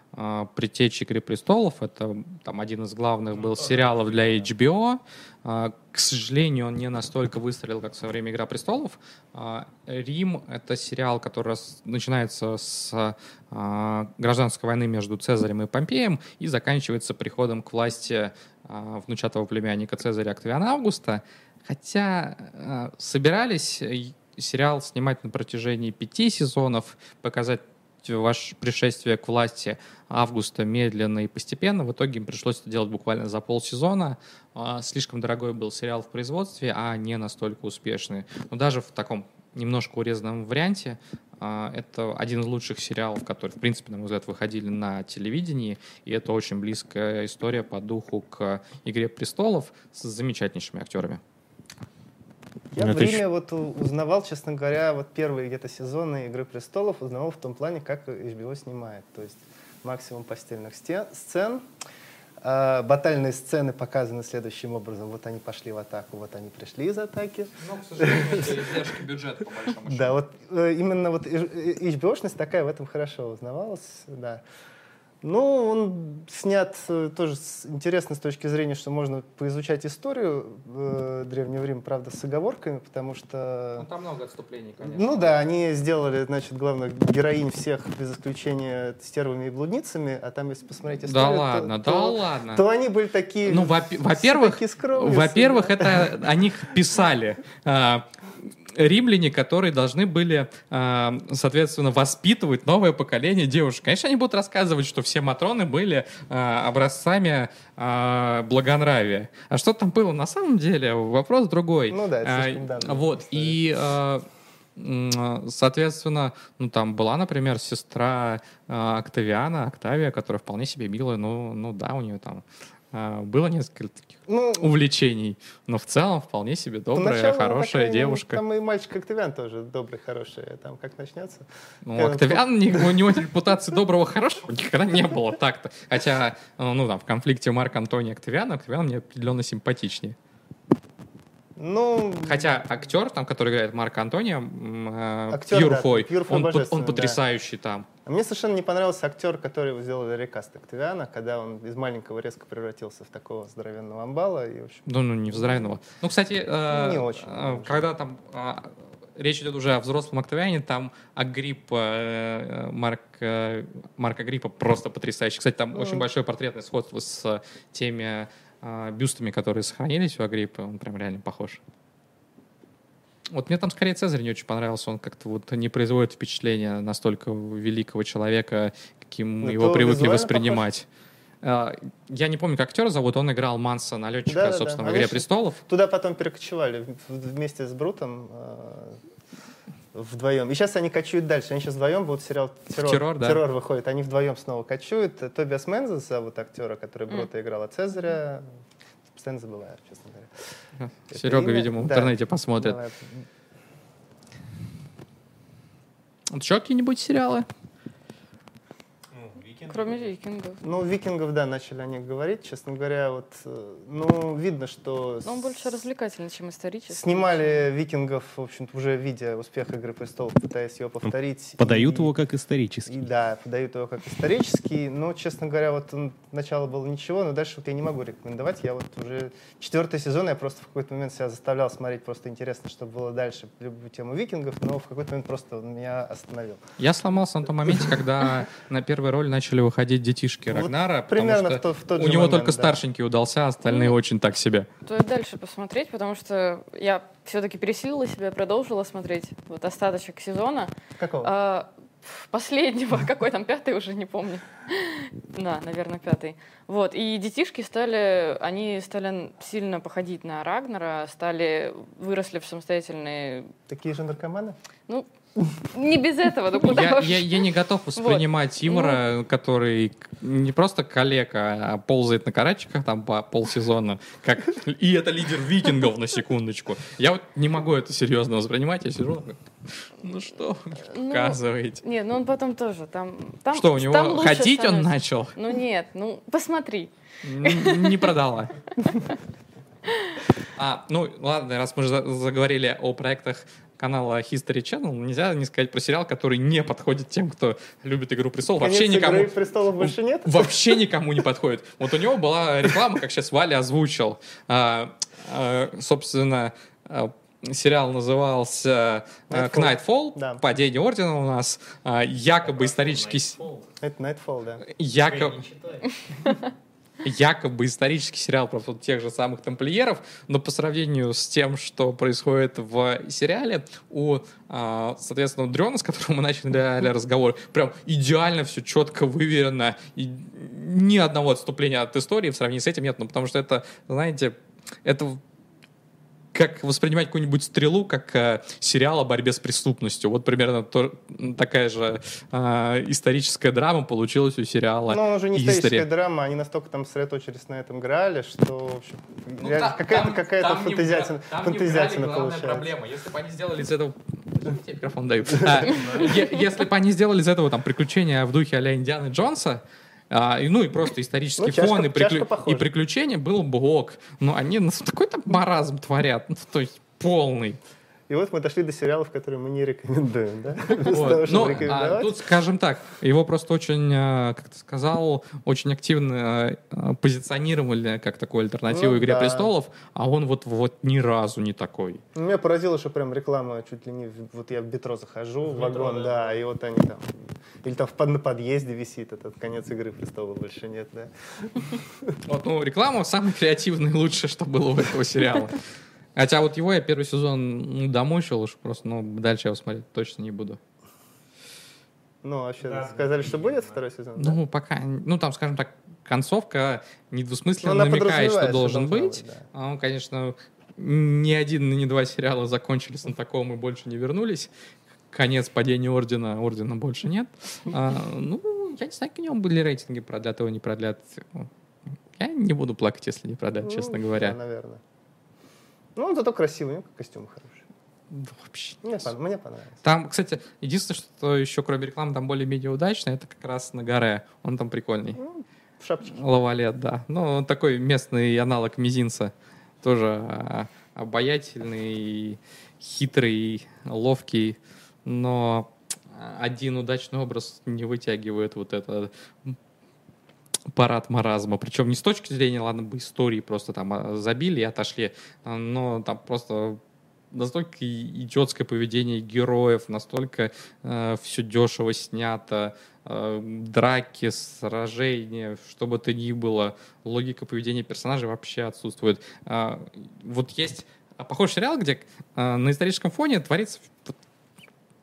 предтечей «Игры престолов». Это там один из главных был сериалов для HBO. А, К сожалению, он не настолько выстрелил, как в свое время «Игра престолов». А, «Рим» — это сериал, который начинается с а, гражданской войны между Цезарем и Помпеем и заканчивается приходом к власти а, внучатого племянника Цезаря Октавиана Августа. Хотя собирались э, сериал снимать на протяжении пяти сезонов, показать ваше пришествие к власти Августа медленно и постепенно. В итоге им пришлось это делать буквально за полсезона. А, Слишком дорогой был сериал в производстве, а не настолько успешный. Но даже в таком немножко урезанном варианте а, это один из лучших сериалов, которые, в принципе, на мой взгляд, выходили на телевидении, и это очень близкая история по духу к «Игре престолов» с замечательнейшими актерами. Я Ну, в это Риме еще- вот узнавал, честно говоря, вот первые где-то сезоны «Игры престолов» узнавал в том плане, как HBO снимает. То есть максимум постельных стен, сцен. А, батальные сцены показаны следующим образом. Вот они пошли в атаку, вот они пришли из атаки. Но, к сожалению, это издержки бюджета, по большому Да, вот э, именно вот HBO-шность такая в этом хорошо узнавалась, да. Ну, он снят э, тоже с- интересно с точки зрения, что можно поизучать историю э, Древнего Рима, правда, с оговорками, потому что... Ну, там много отступлений, конечно. Ну да, они сделали, значит, главных героинь всех, без исключения стервами и блудницами, а там, если посмотреть Да историю, то- ладно, то, да ладно. то они были такие... Ну, во- во-первых, скромные, во-первых, да. это о них писали а, римляне, которые должны были, а, соответственно, воспитывать новое поколение девушек. Конечно, они будут рассказывать, что все матроны были а, образцами а, благонравия. А что там было на самом деле? Вопрос другой. Ну да, это слишком Вот, история. и... Соответственно, ну там была, например, сестра а, Октавиана, Октавия, которая вполне себе милая, ну, ну да, у нее там было несколько таких Ну, увлечений, но в целом вполне себе добрая, Поначалу, по хорошая мере, девушка. Там и мальчик Октавиан тоже добрый, хороший. а Там как начнется. Ну, Когда- Октавиан, ни- у него репутации доброго, хорошего никогда не было так-то. Хотя, э, ну, там, в конфликте Марк Антони Октавиана, Октавиан мне определенно симпатичнее. Ну, Хотя актер, там, который играет Марка Антония, э, Актер, Пьюр да, Фой, Пьюр Фой он, он да. потрясающий там. а мне совершенно не понравился актер, который сделал рекаст Октавиана, когда он из маленького резко превратился в такого здоровенного амбала. И, в общем, Ну, ну, не вздрайного. Ну, кстати, э, Не очень, э, когда там а, речь идет уже о взрослом Октавиане, там Агриппа, э, Марк, э, Марк Агриппа просто потрясающий. Кстати, там очень большое портретное сходство с теми э, бюстами, которые сохранились у Агриппы. Он прям реально похож. Вот мне там скорее Цезарь не очень понравился. Он как-то вот не производит впечатления настолько великого человека, каким мы Ну, его привыкли воспринимать. А, Я не помню, как актера зовут. Он играл Манса, налетчика, Да-да-да. собственно, в Они «Игре престолов». Туда потом перекочевали вместе с Брутом вдвоем. И сейчас они кочуют дальше. Они сейчас вдвоем будут сериал «Террор». «Террор», да. «Террор» выходит. Они вдвоем снова кочуют. Тобиас Мензес зовут актера, который М. Брута играл, а Цезаря... Постоянно забываю, честно говоря. Серега, имя? видимо, в Да. интернете посмотрит. Давай. Вот Еще какие-нибудь сериалы? Кроме викингов. Ну, викингов, да, начали о них говорить. Честно говоря, вот, э, ну, видно, что... Но он больше развлекательный, чем исторический. Снимали викингов, в общем-то, уже видя успех «Игры престолов», пытаясь его повторить. Подают И- его как И, исторический. да, подают его как исторический, но, честно говоря, вот начало было ничего, но дальше вот я не могу рекомендовать. Я вот уже четвертый сезон, я просто в какой-то момент себя заставлял смотреть, просто интересно, что было дальше, любую тему викингов, но в какой-то момент просто он меня остановил. Я сломался на том моменте, когда на первую роль начали выходить детишки Вот Рагнара. потому примерно что в то- в тот у же него момент, только да. старшенький удался, а остальные Ну, очень так себе. Стоит дальше посмотреть, потому что я все-таки пересилила себя, продолжила смотреть вот остаточек сезона. Какого? А, последнего, какой там пятый уже не помню. Да, наверное, пятый. Вот, и детишки стали, они стали сильно походить на Рагнера, стали, выросли в самостоятельные, Такие же наркоманы? ну, не без этого, ну куда Я, я- я не готов воспринимать Ивара, который к- не просто калека, а ползает на карачиках там по полсезона, как и это лидер викингов на секундочку. Я вот не могу это серьезно воспринимать, я сижу ну что вы Ну, показываете? Нет, ну он потом тоже, там... там Что, у там него лучше ходить он становится. начал? Ну нет, ну посмотри. Н- Не продала. А, ну ладно, раз мы же за- заговорили о проектах канала History Channel, нельзя не сказать про сериал, который не подходит тем, кто любит «Игру престолов». Вообще Конец никому, «Игры престолов» больше нет? вообще никому не подходит. Вот у него была реклама, как сейчас Валя озвучил. А, а, собственно, а, сериал назывался Nightfall. Да. «Падение ордена» у нас. Якобы исторический... Это Nightfall, да. Якобы, якобы исторический сериал про вот тех же самых тамплиеров, но по сравнению с тем, что происходит в сериале, у, а, соответственно, у Дрена, с которым мы начали разговор, прям идеально все четко выверено, и ни одного отступления от истории в сравнении с этим нет, ну потому что это, знаете, это как воспринимать какую-нибудь стрелу как э, сериал о борьбе с преступностью. Вот примерно то- такая же э, историческая драма получилась у сериала Но он уже не историческая драма, они настолько там сосредоточились на этом Граале, что, в общем, Ну, реально какая-то там- какая-то там фантазиатина, там фантазиатина главная получается. проблема. Если бы они сделали из этого... Тебе микрофон даю. А, Если бы они сделали из этого там приключения в духе а Индианы Джонса, а, и, ну и просто исторический Ну, чашка- фон и, приклю- и приключения было бы ок. Но они ну, такой-то маразм творят. Ну, то есть полный. И вот мы дошли до сериалов, которые мы не рекомендуем, да? Вот. того, Ну, а тут, скажем так, его просто очень, э, как ты сказал, очень активно э, позиционировали как такую альтернативу Ну, «Игре да. престолов», а он вот, вот ни разу не такой. Меня поразило, что прям реклама чуть ли не... Вот я в метро захожу, в вагон, да, и вот они там... Или там на подъезде висит этот конец «Игры престолов» больше нет, да? Вот, ну, реклама самая креативная и лучшее, что было у этого сериала. Хотя вот его я первый сезон ну, домучил уж просто, но дальше я его смотреть точно не буду. Ну, вообще, сказали, что будет второй сезон? да? Ну, пока, ну, там, скажем так, концовка недвусмысленно Ну, намекает, что должен быть. быть, да. А, Ну, конечно, ни один, ни два сериала закончились на таком и больше не вернулись. Конец падения Ордена, Ордена больше нет. А, ну, я не знаю, как у него были рейтинги, продлят его, не продлят. Я не буду плакать, если не продлят, Ну, честно да, говоря. наверное. Ну, он зато красивый, у него костюмы хорошие. Да, вообще. Мне, пон- мне понравилось. Там, кстати, единственное, что еще кроме рекламы там более-менее удачно, это как раз на горе. Он там прикольный. Ну, в шапочке. Лавалет, да. Ну, он такой местный аналог мизинца. Тоже а, обаятельный, хитрый, ловкий. Но один удачный образ не вытягивает вот это парад маразма. Причем не с точки зрения, ладно, бы истории просто там а, забили и отошли, а, но там просто настолько идиотское поведение героев, настолько все дешево снято, э, драки, сражения, что бы то ни было, логика поведения персонажей вообще отсутствует. А, вот есть похожий сериал, где а, на историческом фоне творится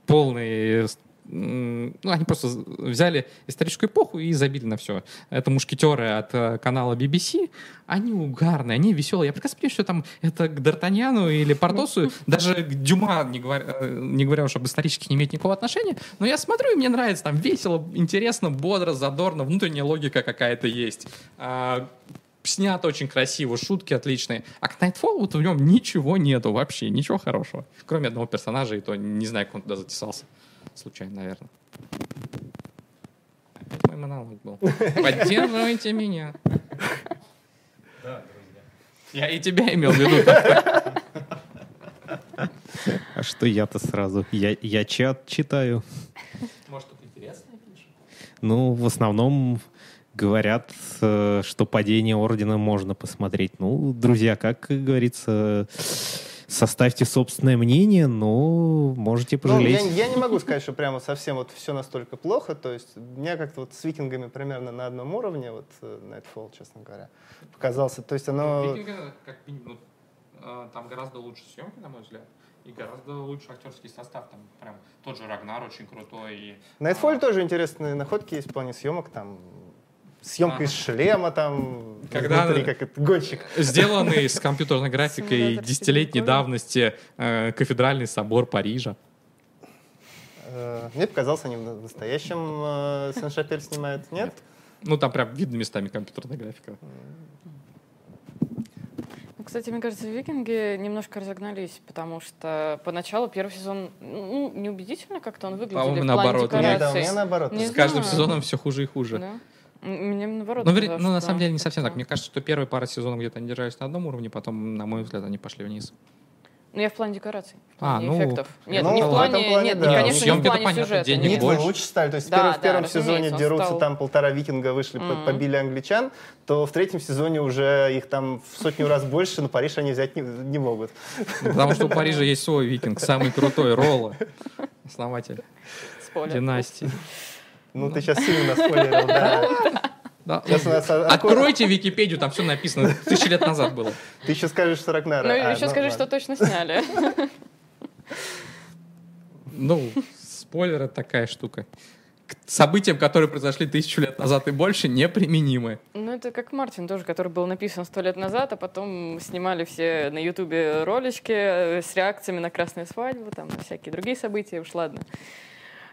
полный ну, они просто взяли историческую эпоху и забили на все. Это мушкетеры от э, канала BBC. Они угарные, они веселые. Я прекрасно понимаю, что там это к Д'Артаньяну или Портосу, даже к Дюма, не говоря, э, не говоря уж об исторических, не имеет никакого отношения. Но я смотрю, и мне нравится. Там весело, интересно, бодро, задорно, внутренняя логика какая-то есть. А, снято очень красиво, шутки отличные. А к Nightfall вот в нем ничего нету вообще, ничего хорошего. Кроме одного персонажа, и то не знаю, как он туда затесался. Случайно, наверное. Опять мой монолог был. Поддерживайте меня. Я и тебя имел в виду. А что я-то сразу? Я, я чат читаю. Может, тут интересное пишет? Ну, в основном говорят, э, что падение ордена можно посмотреть. Ну, друзья, как говорится, составьте собственное мнение, но можете Ну, пожалеть. я, я не могу сказать, что прямо совсем вот все настолько плохо. То есть меня как-то вот с викингами примерно на одном уровне, вот э, Nightfall, честно говоря, показался. То есть оно... Викинга, как минимум, э, там гораздо лучше съемки, на мой взгляд. И гораздо лучше актерский состав. Там прям тот же Рагнар очень крутой. И, Nightfall а, тоже интересные находки есть в плане съемок. Там съемка Ага. из шлема, там Когда- внутри, как это, гонщик. Сделанный с компьютерной графикой десятилетней давности э, кафедральный собор Парижа. Э, Мне показалось, они в настоящем э, Сен-Шапель снимают. Нет? Ну, там прям видно местами компьютерная графика. Ну, кстати, мне кажется, викинги немножко разогнались, потому что поначалу первый сезон, ну, неубедительно как-то он выглядел По-моему, наоборот, Нет, да, у меня наоборот. Не С каждым знаю. сезоном все хуже и хуже. Да. Мне наоборот Ну, казалось, ну, на что самом деле, не совсем так. Мне кажется, что первые пара сезонов где-то они держались на одном уровне, потом, на мой взгляд, они пошли вниз. Ну, я в плане декораций, в А, плане ну, эффектов. Нет, ну, не в в плане, этом плане, нет, да. не, конечно, не в плане понятно, сюжета. денег нет. Нитвы больше. лучше стали. То есть Да, в первом, да, сезоне он дерутся, стал- там полтора викинга вышли, Мгм. побили англичан, то в третьем сезоне уже их там в сотню раз больше, но Париж они взять не, не могут. Потому что у Парижа есть свой викинг, самый крутой, Ролла, основатель Спойлер. династии. Ну, ты сейчас сильно наспойлерил, да. Да. Сейчас у нас Откройте Википедию, там все написано. Тысячи лет назад было. Ты еще скажешь, что Рагнара. Ну, А, еще скажи, что ладно. точно сняли. Ну, спойлер это такая штука. К событиям, которые произошли тысячу лет назад и больше, неприменимы. Ну, это как Мартин тоже, который был написан сто лет назад, а потом снимали все на Ютубе ролички э, с реакциями на красную свадьбу, там, на всякие другие события, уж ладно.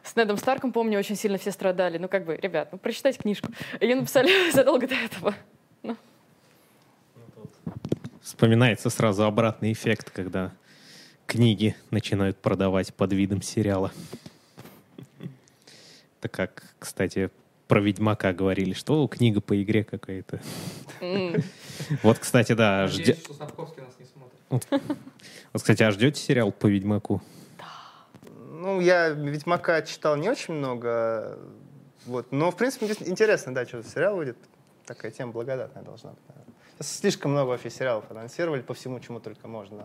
С Недом Старком, помню, очень сильно все страдали. Ну, как бы, ребят, ну, прочитайте книжку. Ее написали задолго до этого. Вспоминается сразу обратный эффект, когда книги начинают продавать под видом сериала. Это как, кстати, про Ведьмака говорили, что «О, книга по игре какая-то. Вот, кстати, да, жде- вот, кстати, а ждете сериал по Ведьмаку? Ну, я Ведьмака читал не очень много, вот. но, в принципе, интересно, да, что за сериал выйдет. Такая тема благодатная должна быть. Сейчас слишком много вообще сериалов анонсировали по всему, чему только можно.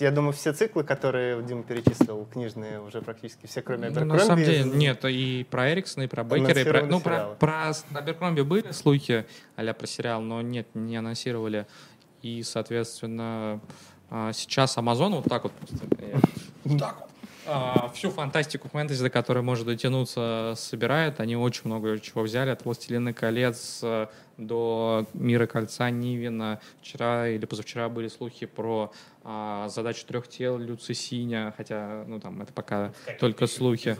Я думаю, все циклы, которые Дима перечислил, книжные, уже практически все, кроме Ну, Аберкромби. на самом деле, нет, и про Эриксона, и про Бейкера, и про, ну, про, сериалы. про Аберкромби были слухи а про сериал, но нет, не анонсировали. И, соответственно, а, сейчас Amazon вот так вот так вот, а, всю фантастику фэнтези, до которой может дотянуться, собирает. Они очень много чего взяли, от «Властелина колец» до «Мира кольца» Нивина. Вчера или позавчера были слухи про а, задачу трех тел Люцисиня, хотя, ну, там, это пока только слухи.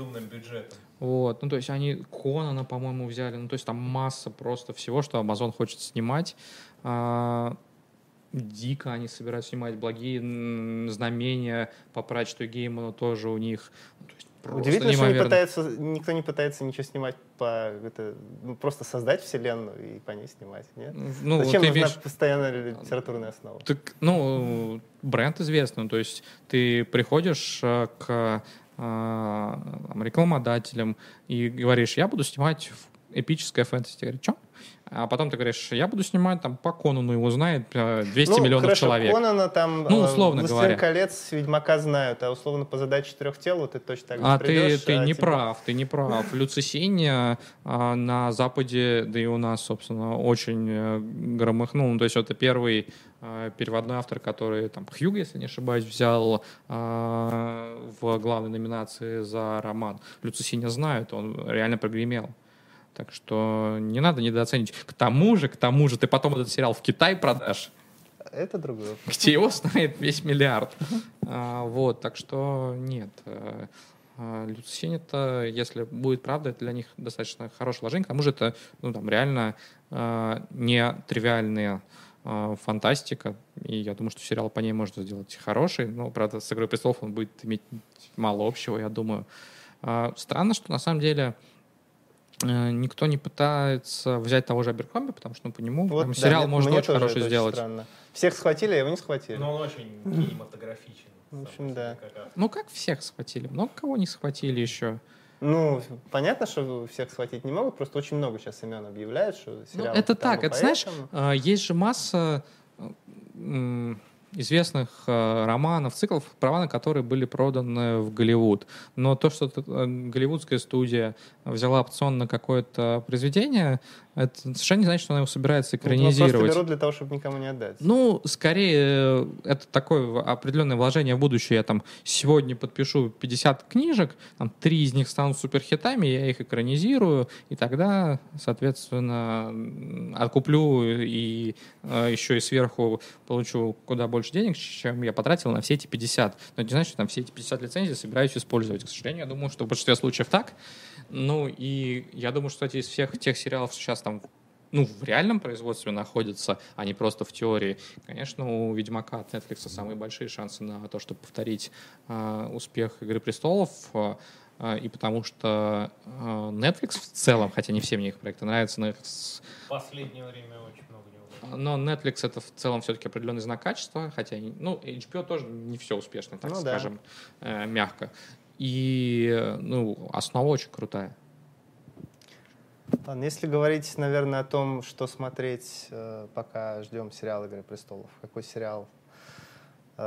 Вот, ну то есть они Конана, по-моему, взяли, ну то есть там масса просто всего, что Amazon хочет снимать. А, дико они собираются снимать, благие знамения по прачету Гейману тоже у них. Ну, то есть Удивительно, что не пытается, никто не пытается ничего снимать по это, ну, просто создать вселенную и по ней снимать. Нет? Ну, Зачем ты нужна имеешь- постоянная литературная основа? Так, ну, бренд известный, ну, то есть ты приходишь э, к э, там, рекламодателям и говоришь, я буду снимать эпическое фэнтези. Ты говоришь, что? А потом ты говоришь, я буду снимать там по Конану, его знает э, 200 ну, миллионов хорошо, человек. Конана там, Ну, э, условно «Властелин говоря. колец, Ведьмака знают, а условно по задаче трех тел вот ты точно так же А ты, придешь, ты а не тебе- прав, ты не прав. Люцисиния а, на Западе, да и у нас, собственно, очень э, громыхнул. Ну, то есть это первый э, переводной автор, который там Хьюг, если не ошибаюсь, взял а, в главной номинации за роман. Люцисиния знают, он реально прогремел. Так что не надо недооценить. К тому же, к тому же, ты потом этот сериал в Китай продашь, Это другое. где его знает весь миллиард. А, вот, так что нет. э, а, Люцисень это, если будет правда, это для них достаточно хорошее вложение. К тому же это ну, там, реально э, не тривиальная э, фантастика. И я думаю, что сериал по ней можно сделать хороший. Но, правда, с «Игрой престолов» он будет иметь мало общего, я думаю. А, странно, что на самом деле э, никто не пытается взять того же Аберкомби, потому что ну, по нему Вот, прям да, сериал мне- можно мне очень хороший это сделать. странно. Всех схватили, а его не схватили. Но он очень кинематографичен. В общем, да. Ну, как всех схватили? Много кого не схватили еще. Ну, понятно, что всех схватить не могут, просто очень много сейчас имен объявляют, что Ну, сериал. это там, так, это знаешь, поэтому- а, есть же масса э, известных э, романов, циклов, права на которые были проданы в Голливуд. Но то, что э, голливудская студия взяла опцион на какое-то произведение, это совершенно не значит, что она его собирается Ну, просто экранизировать. берут для того, чтобы никому не отдать. Ну, скорее, э, это такое определенное вложение в будущее. Я там сегодня подпишу 50 книжек, там три из них станут суперхитами, я их экранизирую, и тогда, соответственно, откуплю и э, еще и сверху получу куда больше денег, чем я потратил на все эти 50. Но это не значит, что там все эти 50 лицензий собираюсь использовать. К сожалению, я думаю, что в большинстве случаев так. Ну, и я думаю, что, кстати, из всех тех сериалов что сейчас там ну, в реальном производстве находятся, а не просто в теории. Конечно, у Ведьмака от Netflix самые большие шансы на то, чтобы повторить э, успех Игры престолов. э, э, и потому что Netflix в целом, хотя не все мне их проекты нравятся, но, их В последнее время очень. Но Netflix это в целом все-таки определенный знак качества, хотя, ну, HBO тоже не все успешно, так Ну да. скажем, э, мягко. И, ну, основа очень крутая. Ладно, если говорить, наверное, о том, что смотреть, э, пока ждем сериал «Игры престолов», какой сериал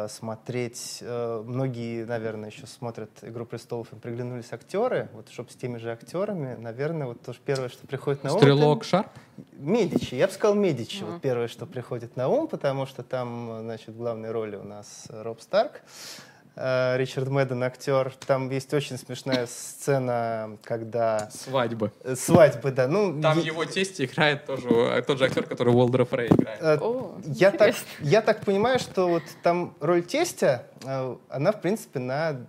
смотреть. Э, Многие, наверное, еще смотрят «Игру престолов», им приглянулись актеры. Вот чтобы с теми же актерами, наверное, вот тоже первое, что приходит на ум. это Стрелок Шарп. Медичи, я бы сказал Медичи. Ага. Вот первое, что приходит на ум, потому что там, э, значит, в главной роли у нас э, Роб Старк, э, Ричард Мэдден актер. Там есть очень смешная сцена, когда Свадьбы. э, свадьбы, да, ну Там е- его тесть играет тоже э, тот же актер, который Уолдера Фрей играет. э, О, я так, я так понимаю, что вот там роль тестя, э, она в принципе на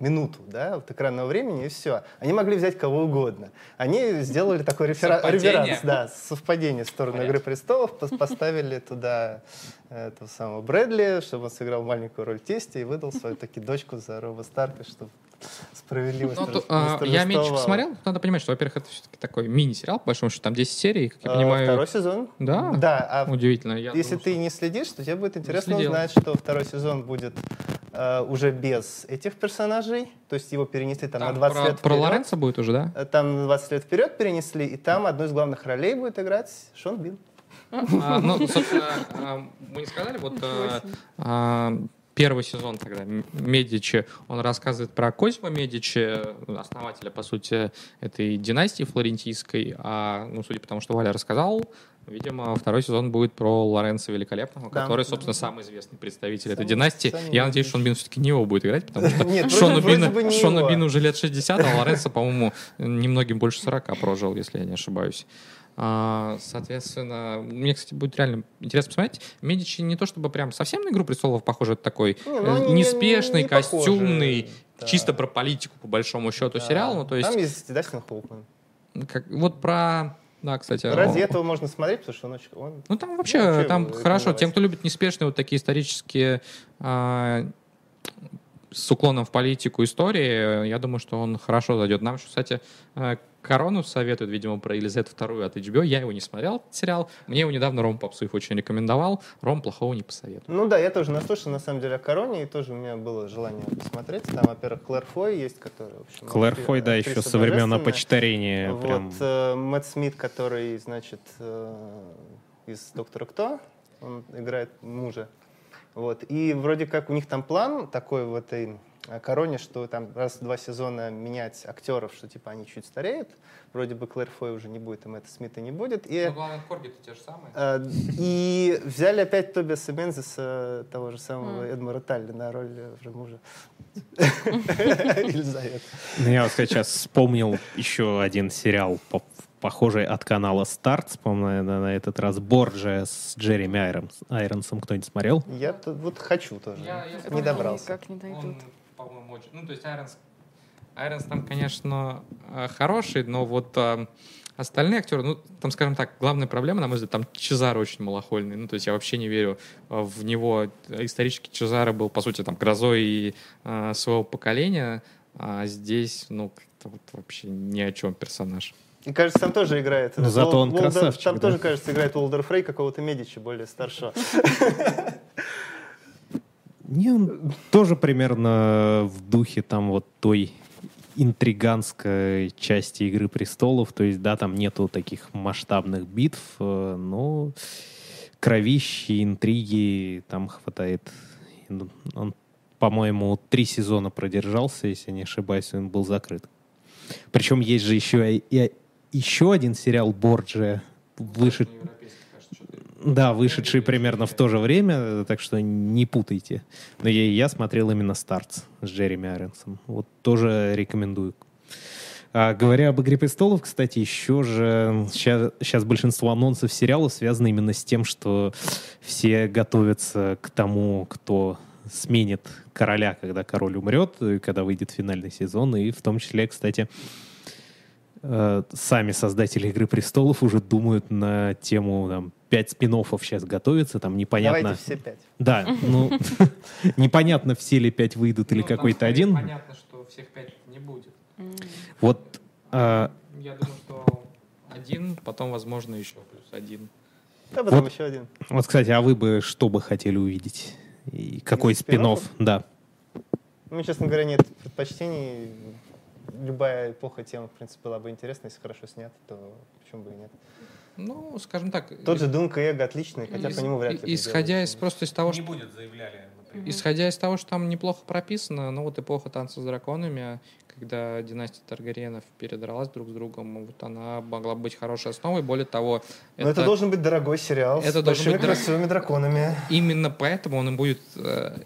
минуту, да, вот экранного времени и все. Они могли взять кого угодно. Они сделали такой рефера- реверанс, да, совпадение в сторону Понятно. Игры престолов, пос- поставили туда э, этого самого Брэдли, чтобы он сыграл маленькую роль тестя и выдал свою таки дочку за Роба Старка, чтобы справедливость Ну, то, а, я меньше посмотрел. Надо понимать, что, во-первых, это все-таки такой мини-сериал, по большому счету, там 10 серий, как я Э, понимаю. Второй сезон? Да? Да, а Удивительно. Я Если думал, ты что- не следишь, то тебе будет интересно узнать, что второй сезон будет э, уже без этих персонажей, то есть его перенесли там, Там на 20 про, лет про вперед. Лоренцо будет уже, да? Э, Там на 20 лет вперед перенесли, и там одну из главных ролей будет играть Шон Бин. А, ну, собственно, а, мы не сказали, вот а, а, первый сезон тогда Медичи, он рассказывает про Козьма Медичи, основателя, по сути, этой династии флорентийской, а, ну, судя по тому, что Валя рассказал, видимо, второй сезон будет про Лоренцо Великолепного, Да. который, собственно, самый известный представитель этой Самый- династии. Я надеюсь, Шон Бин все-таки не его будет играть, потому что Нет, Шону, Бина, не Шону. Бину уже лет 60, а Лоренцо, по-моему, немногим больше 40 прожил, если я не ошибаюсь. А, соответственно, мне, кстати, будет реально интересно посмотреть. Медичи не то чтобы прям совсем на «Игру престолов» похоже, это такой Не, ну, э, не- неспешный, похожи, костюмный, да. чисто про политику, по большому счету, Да. сериал. Ну, то есть, Там есть Дастин Хоупман. как, вот про... Да, кстати. Ради о- этого можно смотреть, потому что он очень... он- Ну, там вообще, Ну, вообще там хорошо. Тем, кто любит неспешные вот такие исторические а, с уклоном в политику истории, я думаю, что он хорошо зайдет. Нам еще, кстати, э, Корону советуют, видимо, про Елизавету вторую от HBO. Я его не смотрел, сериал. Мне его недавно Ром Попсуев очень рекомендовал. Ром плохого не посоветует. Ну да, я тоже наслышан, на самом деле, о Короне, и тоже у меня было желание посмотреть. Там, во-первых, Клэр Фой есть, которая, в общем... Клэр Фой, да, еще со времен опочтарения. Вот Прям. э, Мэтт Смит, который, значит, э, из «Доктора Кто», он играет мужа. Вот. И вроде как у них там план такой в этой короне, что там раз в два сезона менять актеров, что типа они чуть стареют. Вроде бы Клэр Фой уже не будет, и Мэтта Смита не будет. И, главное, корги-то те же самые. э, и взяли опять Тобиаса Мензеса, того же самого Мгм. Эдмара Талли, на роль уже мужа. Елизаветы. Ну, Я вот сейчас вспомнил еще один сериал, по- похожий от канала Старт, по-моему, на, на этот раз Борджа с Джереми Айронс, Айронсом. Кто-нибудь смотрел? Я тут вот хочу тоже. Я- я Не добрался. Никак не дойдут. Он, по-моему, очень... Ну, то есть Айронс... Айронс там, конечно, э, хороший, но вот э, остальные актеры, ну, там, скажем так, главная проблема, на мой взгляд, там Чезаро очень малохольный. Ну, то есть я вообще не верю э, в него. Исторически Чезаро был, по сути, там, грозой и, э, своего поколения. А здесь, ну, как-то вот вообще ни о чем персонаж. И кажется, там тоже играет. Ну, зато он Уолдер- красавчик, Там да. тоже, кажется, играет Уолдер Фрей какого-то Медичи, более старшего. Не, он тоже примерно в духе там вот той интриганской части «Игры престолов». То есть, да, там нету таких масштабных битв, э, но кровищи, интриги там хватает. Ну, Он, по-моему, три сезона продержался, если не ошибаюсь, он был закрыт. Причем есть же еще, и, и- еще один сериал «Борджия», вышед, да, вышедший примерно в то же время, так что не путайте. Но я, я смотрел именно «Стартс» с Джереми Айронсом. Вот тоже рекомендую. А, говоря об «Игре престолов», кстати, еще же сейчас, сейчас большинство анонсов сериалов связано именно с тем, что все готовятся к тому, кто сменит короля, когда король умрет, и когда выйдет финальный сезон, и в том числе, кстати, э, сами создатели «Игры престолов» уже думают на тему там, пять спин сейчас готовится, там непонятно... Давайте все пять. Да, ну, непонятно, все ли пять выйдут или какой-то один. Понятно, что всех пять не будет. Вот а, Я думаю, что один, потом, возможно, еще плюс один. Да, потом Вот. еще один. Вот, кстати, а вы бы что бы хотели увидеть? И какой Из спин спин-оффов? Да. Ну, честно говоря, нет предпочтений. Любая эпоха тема, в принципе, была бы интересна, если хорошо снят, то почему бы и нет. Ну, скажем так. Тот же Дунка и Эго отличный, хотя из- по нему вряд ли. это Исходя из просто из того, что будет, заявляли, Исходя из того, что там неплохо прописано, ну вот эпоха танца с драконами, когда династия Таргариенов передралась друг с другом, вот она могла быть хорошей основой. Более того, Но это должен быть дорогой сериал это с должен большими быть красивыми драконами. именно поэтому он и будет, э,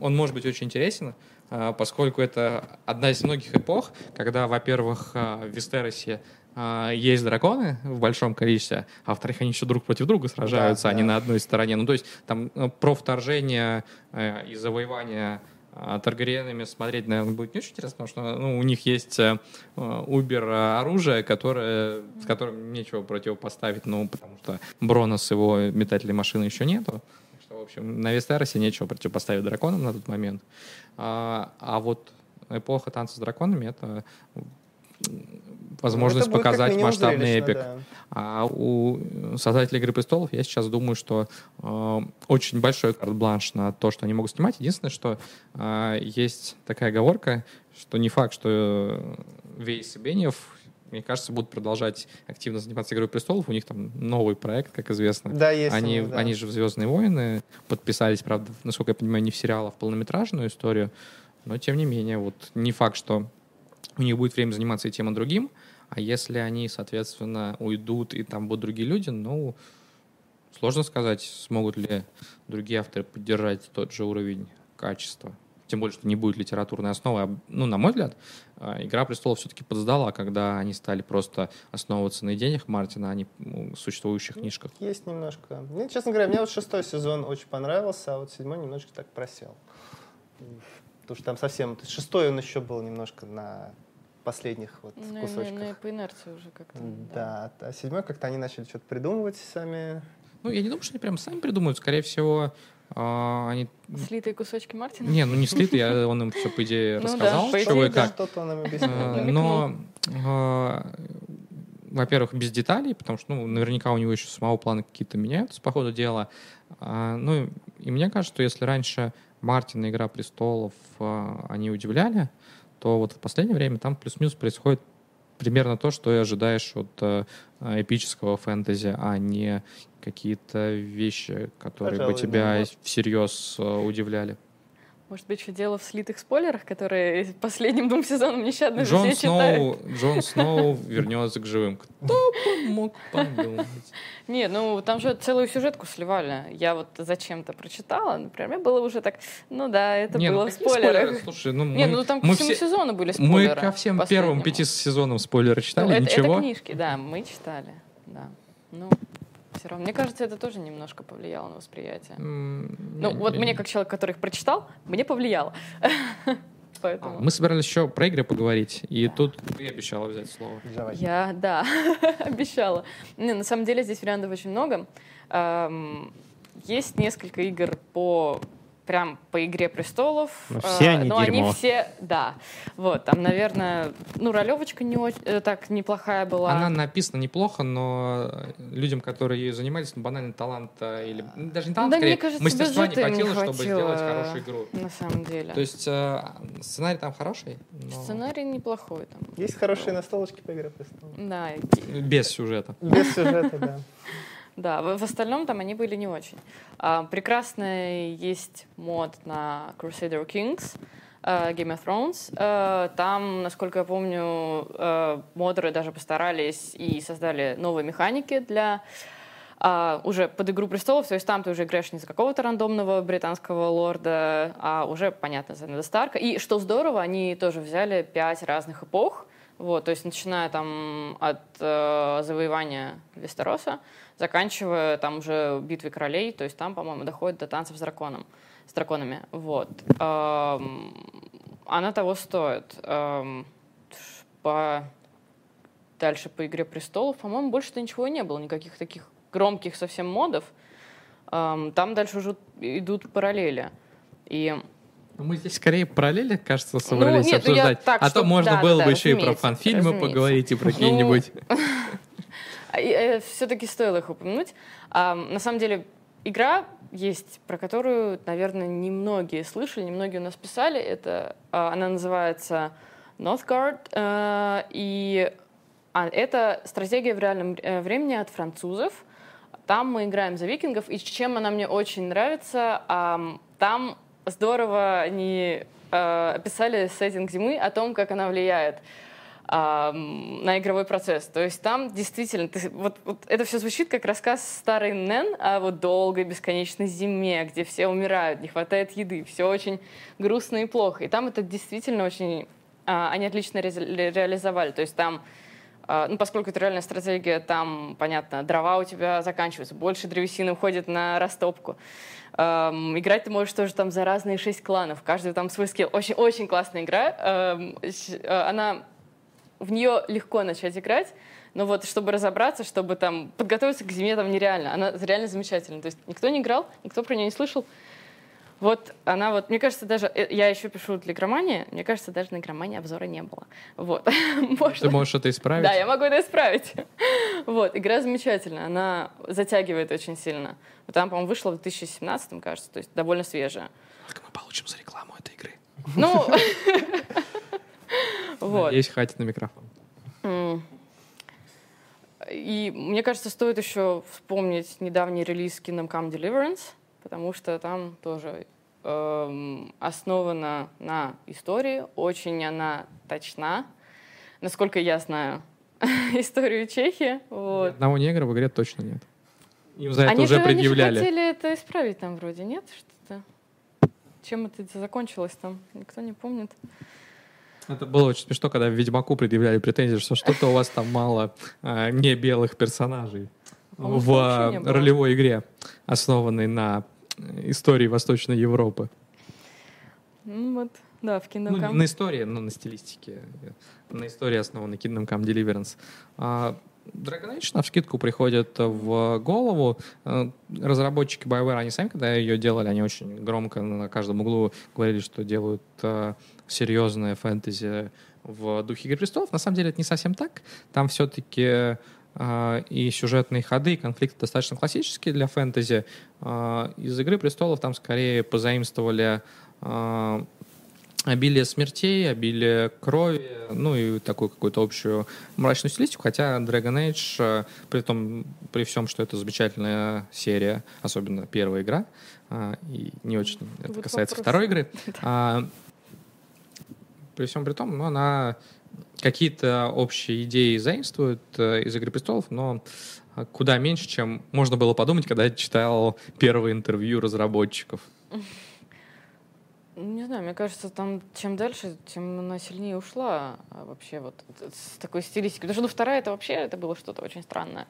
он может быть очень интересен, э, поскольку это одна из многих эпох, когда, во-первых, э, в Вестеросе есть драконы в большом количестве, а во-вторых, они еще друг против друга сражаются, Да, они да. на одной стороне. Ну, то есть там э, про вторжение э, и завоевание э, Таргариенами смотреть, наверное, будет не очень интересно, потому что ну, у них есть убер оружие, которое, с которым нечего противопоставить, ну, потому что Брона с его метательной машины еще нету. Так что, в общем, на Вестеросе нечего противопоставить драконам на тот момент. А, а вот эпоха танца с драконами — это возможность Ну, показать масштабный эпик. да. А у создателей «Игры престолов» я сейчас думаю, что э, очень большой карт-бланш на то, что они могут снимать. Единственное, что э, есть такая оговорка, что не факт, что э, Вейс и Бенев, мне кажется, будут продолжать активно заниматься «Игрой престолов». У них там новый проект, как известно. Да, есть. Они, да. они же в «Звездные войны» подписались, правда, насколько я понимаю, не в сериал, а в полнометражную историю. Но, тем не менее, вот не факт, что у них будет время заниматься и тем, и другим. А если они, соответственно, уйдут, и там будут другие люди, ну, сложно сказать, смогут ли другие авторы поддержать тот же уровень качества. Тем более, что не будет литературной основы. А, Ну, на мой взгляд, а, «Игра престолов» все-таки подсдала, когда они стали просто основываться на идеях Мартина, а не ну, существующих книжках. Есть немножко. Мне, честно говоря, мне вот шестой сезон очень понравился, а вот седьмой немножко так просел. Потому что там совсем... шестой он еще был немножко на последних вот Ну, кусочках. ну, по инерции уже как-то. Да, а седьмой как-то они начали что-то придумывать сами. Ну, я не думаю, что они прям сами придумают. Скорее всего, а, они... Слитые кусочки Мартина? Не, ну не слит, я, он им все, по идее, Ну да, рассказал, по что идее, и да. как. Что-то он им объяснил. Да. Но, э, во-первых, без деталей, потому что, ну, наверняка у него еще самого плана какие-то меняются по ходу дела. А, Ну, и мне кажется, что если раньше Мартин и «Игра престолов» они удивляли, то вот в последнее время там плюс-минус происходит примерно то, что и ожидаешь от э, эпического фэнтези, а не какие-то вещи, которые бы Пожалуй, тебя да. всерьез э, удивляли. Может быть, еще дело в слитых спойлерах, которые последним двум сезонам нещадно Джон все читают? Сноу, Джон Сноу вернется к живым. Кто мог подумать? Нет, ну там же целую сюжетку сливали. Я вот зачем-то прочитала, например, мне было уже так, ну да, это Не, ну было в какие спойлерах. спойлеры? Слушай, ну Не, мы, ну там к мы всему все- сезону были мы спойлеры. ко всем последнему. первым пяти сезонам спойлеры Ну, читали, это, ничего. это книжки, да, мы читали, да. Ну, все равно. Мне кажется, это тоже немножко повлияло на восприятие. М, Ну, не- вот не- мне, как человек, который их прочитал, мне повлияло. А, Поэтому... Мы собирались еще про игры поговорить, и тут ты обещала взять слово. Давай. Я, да, обещала. Не, на самом деле здесь вариантов очень много. Ам, Есть несколько игр по прям по «Игре престолов». Ну, все они ну, дерьмо. они все, да. Вот, там, наверное, ну, ролевочка не очень, э, так неплохая была. Она написана неплохо, но людям, которые ею занимались, ну, банально таланта или ну, даже не таланта, да, скорее, мне кажется, мастерства не бюджета им хватило, чтобы хватило, сделать хорошую игру. На самом деле. То есть э, сценарий там хороший, но Сценарий неплохой там. Есть хорошие настолочки по «Игре престолов». Да, и- без сюжета. Без сюжета, да. да, в, остальном там они были не очень. А, прекрасный есть мод на Crusader Kings, э, Game of Thrones. Э, там, насколько я помню, э, модеры даже постарались и создали новые механики для а, уже под «Игру престолов», то есть там ты уже играешь не за какого-то рандомного британского лорда, а уже, понятно, за Старка. И что здорово, они тоже взяли пять разных эпох, вот, то есть начиная там от э, завоевания Вестероса, заканчивая там уже битвой королей, то есть там, по-моему, доходит до танцев с драконом, с драконами, вот. Эм, она того стоит. Эм, по дальше по «Игре престолов», по-моему, больше-то ничего не было, никаких таких громких совсем модов. Эм, Там дальше уже идут параллели. И Мы здесь скорее параллели, кажется, собрались нет, ну я обсуждать. так, а то чтоб- можно да, было да, бы еще и про фан-фильмы разумеется. поговорить и про Ну, какие-нибудь. все-таки стоило их упомянуть. А, на самом деле, игра есть, про которую, наверное, немногие слышали, немногие у нас писали. Это, а, она называется Northgard, э, и а, это стратегия в реальном э, времени от французов. Там мы играем за викингов, и чем она мне очень нравится, ам, там здорово они э, описали сеттинг зимы, о том, как она влияет ам, на игровой процесс. То есть там действительно, ты- вот, вот это все звучит как рассказ старый Нэн о вот долгой бесконечной зиме, где все умирают, не хватает еды, все очень грустно и плохо. И там это действительно очень... а, они отлично ре- реализовали. То есть там а, ну, поскольку это реальная стратегия, там, понятно, дрова у тебя заканчиваются, больше древесины уходит на растопку. Эм, играть ты можешь тоже там за разные шесть кланов, каждый там свой скилл. Очень, очень классная игра. Эм, э, она в нее легко начать играть, но вот чтобы разобраться, чтобы там подготовиться к зиме, там нереально. Она реально замечательная. То есть никто не играл, никто про нее не слышал. Вот она вот, мне кажется, даже, э, я еще пишу для громании, мне кажется, даже на громании обзора не было. Вот. Ты можешь это исправить? да, я могу это исправить. Вот, игра замечательная, она затягивает очень сильно. Вот Там, по-моему, вышла в 2017, кажется, то есть довольно свежая. Сколько мы получим за рекламу этой игры? Ну, вот. Надеюсь, хватит на микрофон. И мне кажется, стоит еще вспомнить недавний релиз Kingdom Come Deliverance, потому что там тоже эм, основана на истории, очень она точна, насколько я знаю историю Чехии. Вот. Одного негра в игре точно нет. Им за это Они уже же они же предъявляли. хотели это исправить там вроде, нет? Что-то. Чем это закончилось там? Никто не помнит. Это было очень смешно, когда в Ведьмаку предъявляли претензии, что что-то у вас там мало а, не белых персонажей А в ролевой игре, основанной на э, истории Восточной Европы. Ну вот, да, в Kingdom Ну, Come. на истории, но на стилистике. На истории основанной Kingdom Come Deliverance. А, Dragon Age на вскидку приходит в голову. Э, Разработчики BioWare, они сами, когда ее делали, они очень громко на каждом углу говорили, что делают э, серьезное фэнтези в духе «Игры престолов». На самом деле это не совсем так. Там все-таки и сюжетные ходы, и конфликты достаточно классические для фэнтези. Э, Из «Игры престолов» там скорее позаимствовали э, обилие смертей, обилие крови, ну и такую какую-то общую мрачную стилистику, хотя Dragon Age, при том, при всем, что это замечательная серия, особенно первая игра, а, и не очень это Вот касается вопрос. второй игры, а, при всем при том, ну, она какие-то общие идеи заимствует э, из «Игры престолов», но э, куда меньше, чем можно было подумать, когда я читал первое интервью разработчиков. Не знаю, мне кажется, там чем дальше, тем она сильнее ушла а вообще вот с такой стилистикой. Потому что ну, вторая это вообще это было что-то очень странное,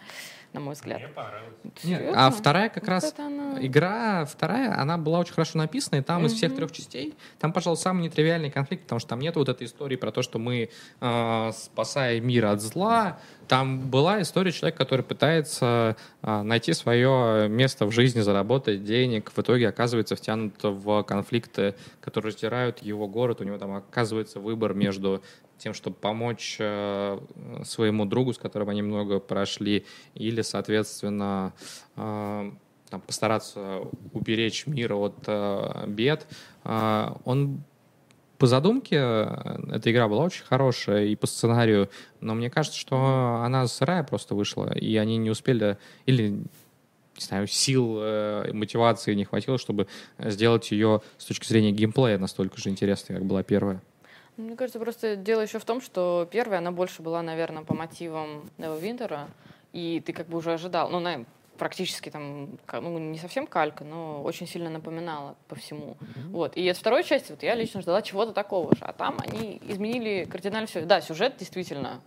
на мой взгляд. Мне понравилось. Нет, а вторая как Вот раз она- игра вторая, она была очень хорошо написана, и там из всех трех частей, там, пожалуй, самый нетривиальный конфликт, потому что там нет вот этой истории про то, что мы э, спасая мир от зла. Там была история человека, который пытается э, найти свое место в жизни, заработать денег, в итоге оказывается втянут в конфликты, которые раздирают его город. У него там оказывается выбор между тем, чтобы помочь э, своему другу, с которым они много прошли, или, соответственно, э, там, постараться уберечь мир от э, бед. Э, он по задумке э, эта игра была очень хорошая и по сценарию, но мне кажется, что она сырая просто вышла, и они не успели или не знаю, сил, э, мотивации не хватило, чтобы сделать ее с точки зрения геймплея настолько же интересной, как была первая. Мне кажется, просто дело еще в том, что первая, она больше была, наверное, по мотивам Neverwinter, и ты как бы уже ожидал, ну, на, практически там, ну, не совсем калька, но очень сильно напоминала по всему. Вот. И от второй части вот я лично ждала чего-то такого же, а там они изменили кардинально все. Да, сюжет действительно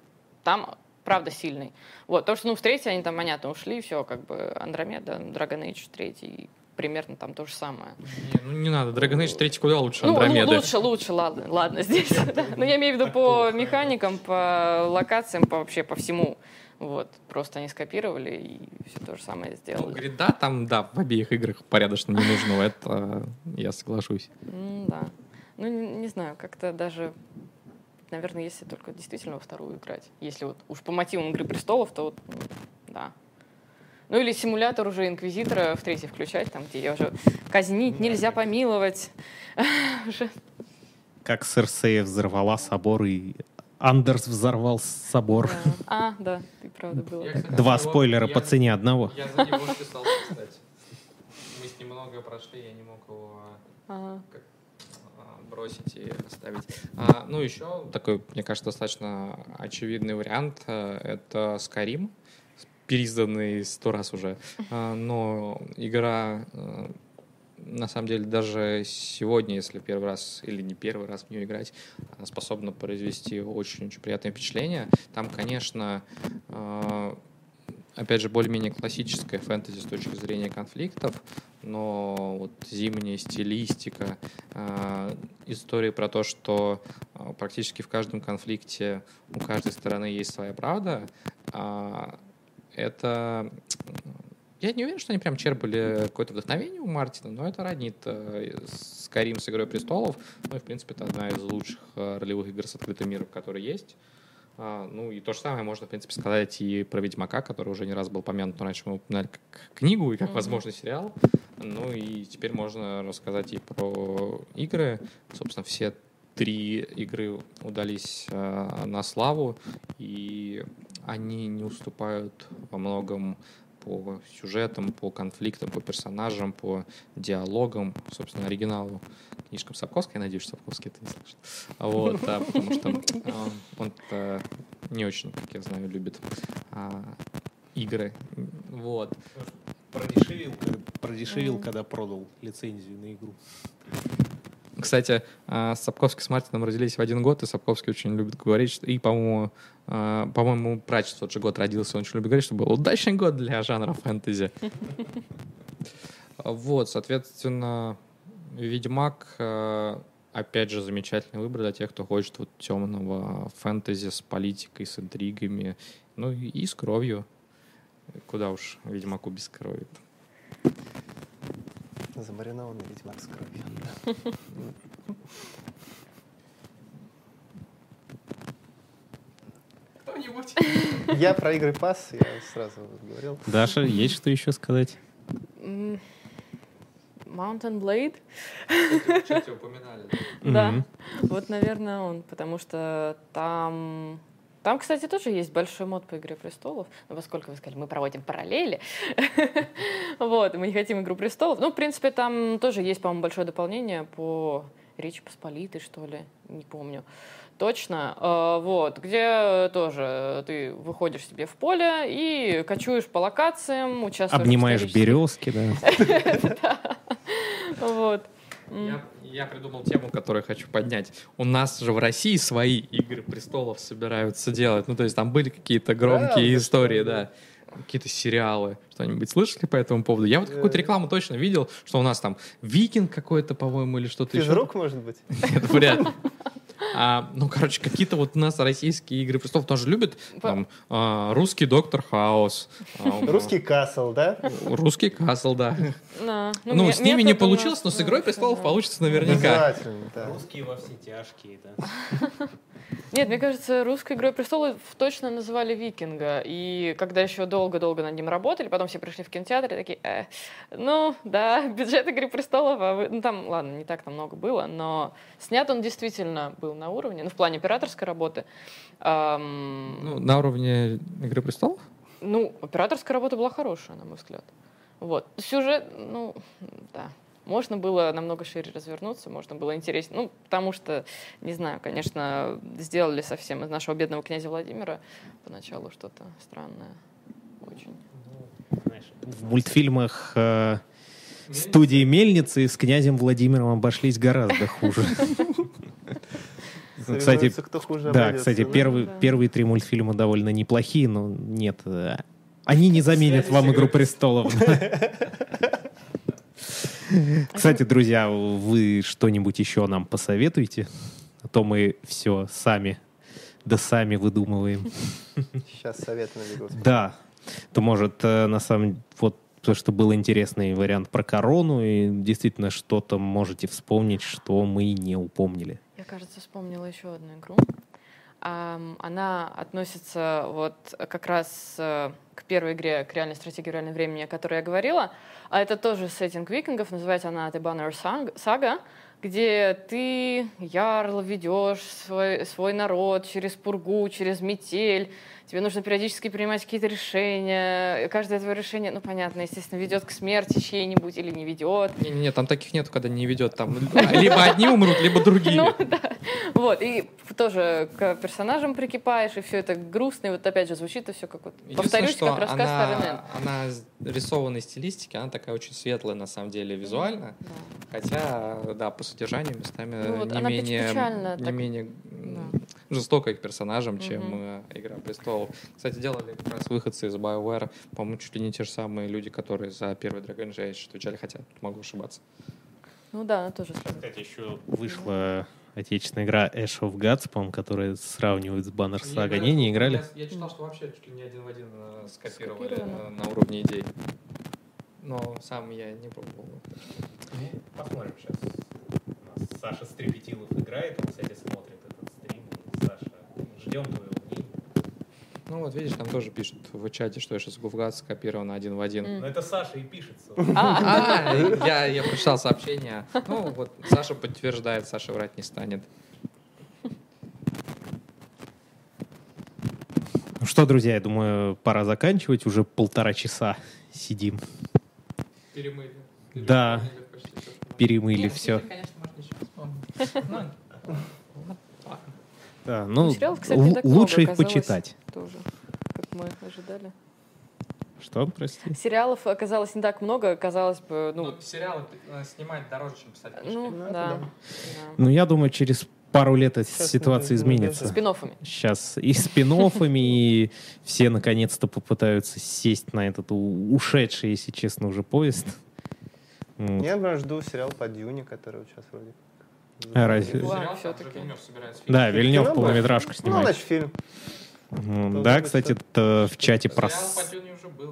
там правда сильный. Вот, то, что, ну, в третьей они там, понятно, ушли, все, как бы, Андромеда, Dragon Age третий, примерно там то же самое. Не, ну не надо, Dragon Age 3 куда лучше Ну, ну, Андромеды. лучше, лучше, ладно, ладно, здесь. да. Но я имею в виду по механикам, по локациям, по вообще по всему. Вот, просто они скопировали и все то же самое Ну, сделали. грида там, да, в обеих играх порядочно ненужного, это я соглашусь. Да. Ну, не, не знаю, как-то даже, наверное, если только действительно во вторую играть. Если вот уж по мотивам Игры Престолов, то вот, да. Ну или симулятор уже Инквизитора в третий включать, там, где уже казнить нельзя помиловать. Уже Как Серсея взорвала собор и Андерс взорвал собор. Да. А, да, ты правда было. Два спойлера по цене одного. Я за него списался, кстати. Мы с ним многое прошли, я не мог его Ага. а, бросить и оставить. А, ну, еще такой, мне кажется, достаточно очевидный вариант — э, это Skyrim, переизданный сто раз уже. А, но игра, э, на самом деле, даже сегодня, если первый раз или не первый раз в нее играть, она способна произвести очень-очень приятное впечатление. Там, конечно, э, опять же, более-менее классическая фэнтези с точки зрения конфликтов, но вот зимняя стилистика, э, истории про то, что э, практически в каждом конфликте у каждой стороны есть своя правда, а, это... Я не уверен, что они прям черпали какое-то вдохновение у Мартина, но это роднит э, Скарим с «Игрой престолов». Ну и, в принципе, это одна из лучших э, ролевых игр с открытым миром, которые есть. А, ну и то же самое можно, в принципе, сказать и про «Ведьмака», который уже не раз был помянут, но раньше мы упоминали как книгу и как Мгм. возможный сериал. Ну и теперь можно рассказать и про игры. Собственно, все три игры удались э, на славу, и они не уступают во многом по сюжетам, по конфликтам, по персонажам, по диалогам, собственно, оригиналу книжкам Сапковской. Я надеюсь, что Сапковский это не слышит. Вот, да, потому что он не очень, как я знаю, любит а, игры. Вот. Продешевил, продешевил, когда продал лицензию на игру. Кстати, а, Сапковский с Мартином родились в один год, и Сапковский очень любит говорить, что, и, по-моему, а, по-моему, Прач в тот же год родился, он очень любит говорить, что был удачный год для жанра фэнтези. Вот, соответственно, Ведьмак, а, опять же, замечательный выбор для тех, кто хочет вот темного фэнтези с политикой, с интригами, ну и, с кровью. Куда уж Ведьмаку без крови. Замаринованный ведьмак с кровью. Кто-нибудь? Я про игры пас, я сразу говорил. Даша, есть что еще сказать? Mountain Blade? Кстати, упоминали. Да. Вот, наверное, он, потому что там... Там, кстати, тоже есть большой мод по «Игре престолов». Но поскольку вы сказали, мы проводим параллели, вот, мы не хотим «Игру престолов». Ну, в принципе, там тоже есть, по-моему, большое дополнение по Речи Посполитой, что ли, не помню точно. Э, Вот, где тоже ты выходишь себе в поле и кочуешь по локациям, участвуешь в Обнимаешь березки, да. Вот. Я, Я придумал тему, которую хочу поднять. У нас же в России свои игры престолов собираются делать. Ну, то есть там были какие-то громкие Да, истории, да. Какие-то сериалы. Что-нибудь слышали по этому поводу? Я вот какую-то Э. рекламу точно видел, что у нас там викинг какой-то, по-моему, или что-то еще. Физрук, может быть? Нет, вряд ли. А, ну, короче, какие-то вот у нас российские игры престолов тоже любят. Там, а, русский Доктор Хаус. а, Русский Касл, да? Русский Касл, да. Да. Ну, ме- с ними не нас, получилось, но с «Игрой престолов» да. получится наверняка. Русские во все тяжкие, да. Нет, мне кажется, русской игрой престолов точно называли Викинга. И когда еще долго-долго над ним работали, потом все пришли в кинотеатр и такие, «Э, ну да, бюджет игры престолов, а вы-» ну там, ладно, не так там много было, но снят он действительно был на уровне, ну в плане операторской работы. Ам, Ну, на уровне «Игры престолов»? ну, операторская работа была хорошая, на мой взгляд. Вот. Сюжет, ну, да. Можно было намного шире развернуться, можно было интереснее. Ну, потому что, не знаю, конечно, сделали совсем из нашего бедного князя Владимира поначалу что-то странное. Очень. Знаешь, в мультфильмах э, студии Мельницы с князем Владимиром обошлись гораздо хуже. Кстати, Соревнуются, кто хуже да, обойдется, кстати, Да. первые три мультфильма довольно неплохие, но нет, э, они не заменят вам «Игру престолов». Кстати, друзья, вы что-нибудь еще нам посоветуете? А то мы все сами, да сами выдумываем. Сейчас советы набегут. Да, то может э, на самом вот то, что был интересный вариант про корону, и действительно что-то можете вспомнить, что мы не упомнили. Я, кажется, вспомнила еще одну игру. Она относится вот как раз э, к первой игре, к реальной стратегии реального времени, о которой я говорила. А это тоже сеттинг викингов, называется она The Banner Saga, где ты, ярл, ведешь свой, свой народ через пургу, через метель. Тебе нужно периодически принимать какие-то решения. Каждое твое решение, ну, понятно, естественно, ведет к смерти чьей-нибудь или не ведет. Не-не-не, там таких нету, когда не ведет. Там либо одни умрут, либо другие. Ну, да. Вот, и тоже к персонажам прикипаешь, и все это грустно, и вот опять же звучит это все как вот, повторюсь, что как рассказ она, она рисованной стилистики, она такая очень светлая, на самом деле, визуально. Да. Хотя, да, по содержанию местами Ну вот, не менее, не менее Да. Жестокой к персонажам, чем э, «Игра престолов». Кстати, делали как раз выходцы из BioWare, по-моему, чуть ли не те же самые люди, которые за первый Dragon Age отвечали, хотя могу ошибаться. Ну да, она тоже сразу. Кстати, еще вышла отечественная игра Ash of Gods, по-моему, которая сравнивают с Banner Saga. Не, не играли? Я, читал, что вообще чуть ли не один в один э, скопировали э, на уровне идей. Но сам я не пробовал. Посмотрим сейчас. У нас Саша Стрепетилов играет, он, кстати, смотрит Ну вот видишь, там тоже пишут в чате, что Эшес Гуфгад скопировано один в один. М. Но это Саша и пишется. А, А, я, я прочитал сообщение. Ну вот, Саша подтверждает, Саша врать не станет. Ну что, друзья, я думаю, пора заканчивать. Уже полтора часа сидим. Перемыли. Да. Перемыли все. Да, ну, Ну, сериалов, кстати, л- так много лучше их оказалось. почитать. тоже, как мы ожидали. Что, прости? Сериалов оказалось не так много, казалось бы, ну, Ну, сериалы э, снимать дороже, чем писать книжки. ну, Ну, да. да. да. Ну, я думаю, через пару лет эта Сейчас ситуация изменится. даже- Спин-оффами. Сейчас и спин и все наконец-то попытаются сесть на этот ушедший, если честно, уже поезд. Я, жду сериал по Дюне, который сейчас вроде А, разве- Вильнёв собирается фильм. Да, Вильнев Кино полнометражку Ну, снимает. значит, фильм. Должно Да, кстати, это в чате про... Сериал по Дюне уже был.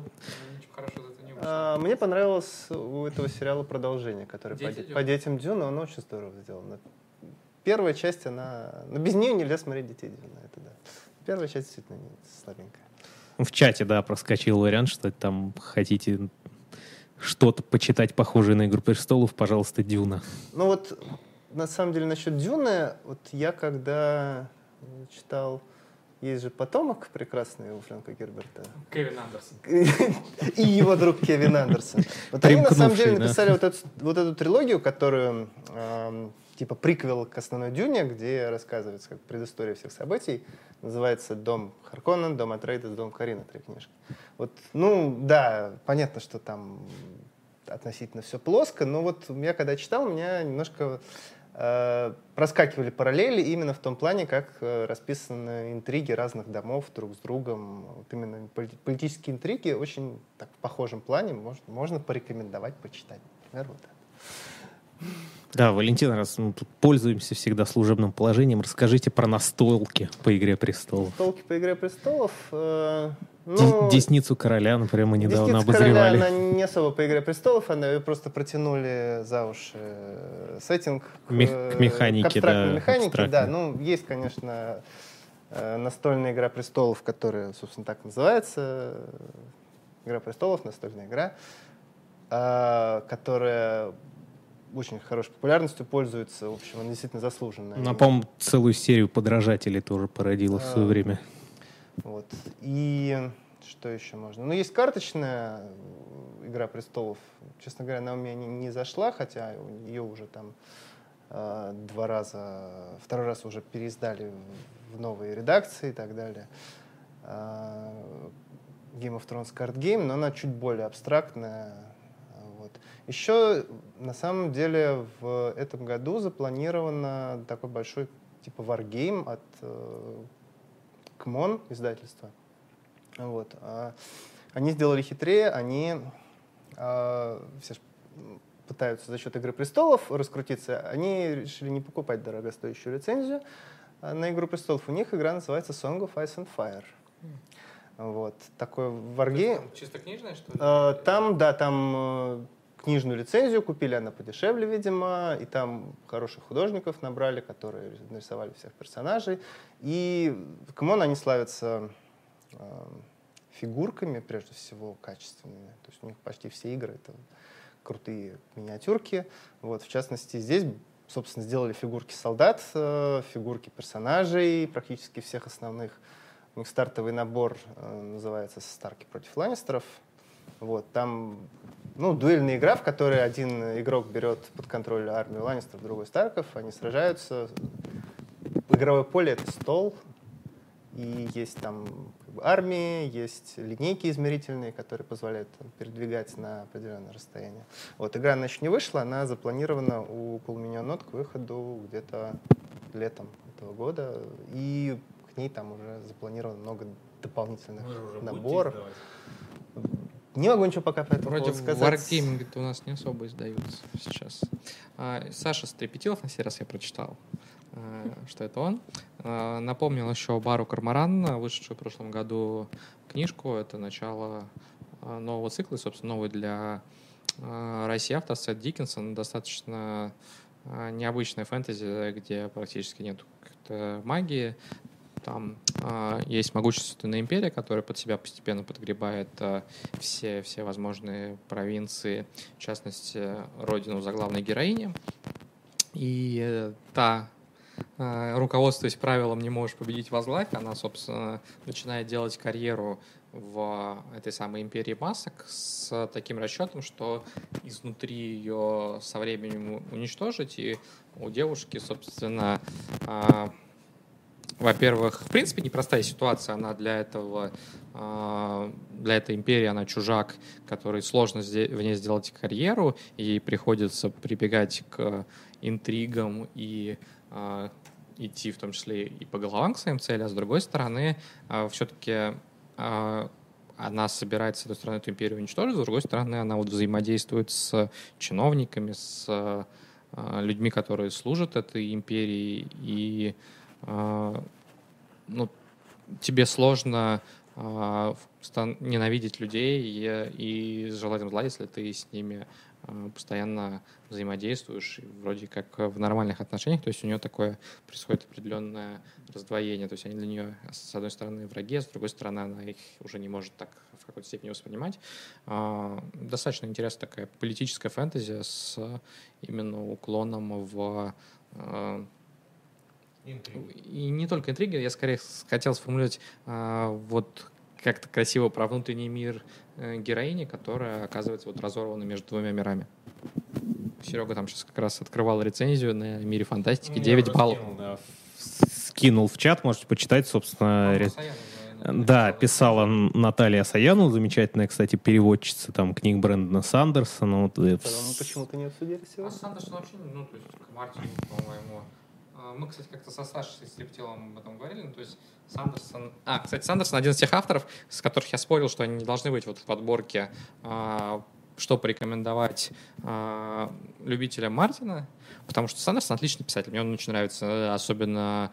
Ничего хорошего за это не вышло. А, Мне понравилось у этого сериала продолжение, которое по, Дети по детям Дюна, оно очень здорово сделано. Первая часть, она... Ну, без нее нельзя смотреть детей Дюна, это да. Первая часть действительно слабенькая. В чате, да, проскочил вариант, что там хотите что-то почитать похожее на «Игру престолов», пожалуйста, Дюна. Ну вот, на самом деле, насчет Дюны, вот я когда э, читал есть же потомок прекрасный у Фрэнка Герберта. Кевин Андерсон. И его друг Кевин Андерсон. Вот они на самом деле написали вот эту, вот эту трилогию, которую эм, типа приквел к основной Дюне, где рассказывается как предыстория всех событий. Называется «Дом Харконнен», «Дом Атрейдес», «Дом Карина», три книжки. Вот, ну, да, понятно, что там относительно все плоско, но вот я когда читал, у меня немножко проскакивали параллели именно в том плане, как э, расписаны интриги разных домов друг с другом. Вот именно политические интриги очень так, в похожем плане можно, можно порекомендовать почитать. Например, вот это. Да, Валентин, раз мы пользуемся всегда служебным положением, расскажите про настолки по «Игре престолов». Настолки по «Игре престолов»? Э, ну, Десницу короля, например, мы недавно Десницу обозревали. короля, она не особо по «Игре престолов», она ее просто протянули за уши э, сеттинг. Мех, к механике, к да. механике, абстрактной. да. Ну, есть, конечно, э, настольная «Игра престолов», которая, собственно, так называется. «Игра престолов», настольная игра, э, которая очень хорошей популярностью пользуется. В общем, она действительно заслуженная. Она, по-моему, целую серию подражателей тоже породила в свое А, время. Вот. И что еще можно? Ну, есть карточная «Игра престолов». Честно говоря, она у меня не, не зашла, хотя ее уже там э, два раза, второй раз уже переиздали в, в новые редакции и так далее. Э, Game of Thrones Card Game, но она чуть более абстрактная. Вот. Еще, на самом деле, в этом году запланировано такой большой типа Wargame от э, КМОН издательства. Вот. А Они сделали хитрее, они а, все пытаются за счет «Игры престолов» раскрутиться. Они решили не покупать дорогостоящую лицензию а на «Игру престолов». У них игра называется Song of Ice and Fire. Вот. Такой варгейм. Чисто книжная, что ли? Э, Там, да, там э, книжную лицензию купили, она подешевле, видимо, и там хороших художников набрали, которые нарисовали всех персонажей. И в CMON они славятся э, фигурками, прежде всего, качественными. То есть у них почти все игры — это крутые миниатюрки. Вот, в частности, здесь, собственно, сделали фигурки солдат, э, фигурки персонажей, практически всех основных. У них стартовый набор э, называется «Старки против Ланнистеров». Вот, там ну, дуэльная игра, в которой один игрок берет под контроль армию Ланнистеров, другой Старков, они сражаются. Игровое поле — это стол, и есть там как бы, армии, есть линейки измерительные, которые позволяют там, передвигать на определенное расстояние. Вот, игра она еще не вышла, она запланирована у Полуминионот к выходу где-то летом этого года, и к ней там уже запланировано много дополнительных наборов. Не могу ничего пока по этому Вроде сказать. Wargaming у нас не особо издаются сейчас. А, Саша Стрепетилов на сей раз я прочитал, а, что это он. А, Напомнил еще Бару Кармаран, вышедшую в прошлом году книжку. Это начало а, нового цикла, и, собственно, новый для России автор Сет Диккенсон. Достаточно необычная фэнтези, где практически нет магии. Там а, есть могущественная империя, которая под себя постепенно подгребает а, все, все возможные провинции, в частности, родину заглавной героини. И э, та, а, руководствуясь правилом «не можешь победить возглавь», она, собственно, начинает делать карьеру в этой самой империи масок с таким расчетом, что изнутри ее со временем уничтожить, и у девушки, собственно, во-первых, в принципе, непростая ситуация. Она для этого, а, для этой империи, она чужак, который сложно в ней сделать карьеру, и приходится прибегать к интригам и а, идти в том числе и по головам к своим целям, а с другой стороны, все-таки она собирается, с одной стороны, эту империю уничтожить, с другой стороны, она вот взаимодействует с чиновниками, с а, людьми, которые служат этой империи, и а, ну, тебе сложно а, ненавидеть людей и, и желать им зла, если ты с ними а, постоянно взаимодействуешь, и вроде как в нормальных отношениях, то есть у нее такое происходит определенное раздвоение, то есть они для нее с одной стороны враги, а с другой стороны она их уже не может так в какой-то степени воспринимать. А, Достаточно интересная такая политическая фэнтези с именно уклоном в а, и не только интриги, я скорее хотел сформулировать а, вот как-то красиво про внутренний мир э, героини, которая оказывается вот разорвана между двумя мирами. Серега там сейчас как раз открывал рецензию на мире фантастики, 9 баллов. Скинул в чат, можете почитать, собственно, ре- Да, писала Наталья Саяну, замечательная, кстати, переводчица там книг Брэндона Сандерсона. Вот, Мы почему-то не обсудили А сегодня. Сандерсон вообще, ну, то есть к Мартину, по-моему. А, Мы, кстати, как-то со Сашей Стриптилом об этом говорили. Ну, то есть Сандерсон... А, кстати, Сандерсон один из тех авторов, с которых я спорил, что они не должны быть вот в подборке, а, что порекомендовать а, любителям Мартина, потому что Сандерсон отличный писатель. Мне он очень нравится, э, особенно...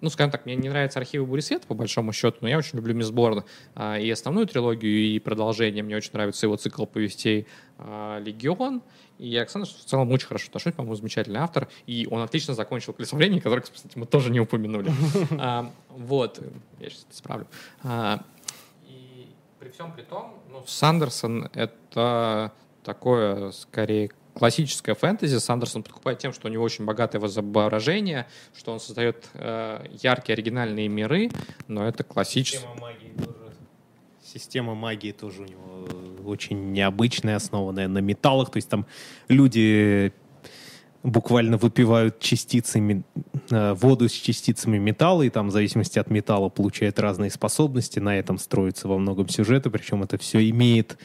ну, скажем так, мне не нравятся архивы Бури Света, по большому счету, но я очень люблю Мисс Борн и основную трилогию, и продолжение. Мне очень нравится его цикл повестей «Легион». И Сандерсу в целом очень хорошо отношусь, по-моему, замечательный автор. И он отлично закончил «Колесо времени», который, кстати, мы тоже не упомянули. А, Вот, я сейчас это исправлю. А, И при всем при том, ну, Сандерсон — это такое, скорее, классическое фэнтези. Сандерсон подкупает тем, что у него очень богатое воображение, что он создает э, яркие оригинальные миры, но это классическое. Система магии тоже. Система магии тоже у него э, очень необычная, основанная на металлах. То есть там люди буквально выпивают частицами э, воду с частицами металла, и там в зависимости от металла получают разные способности. На этом строится во многом сюжета, причем это все имеет...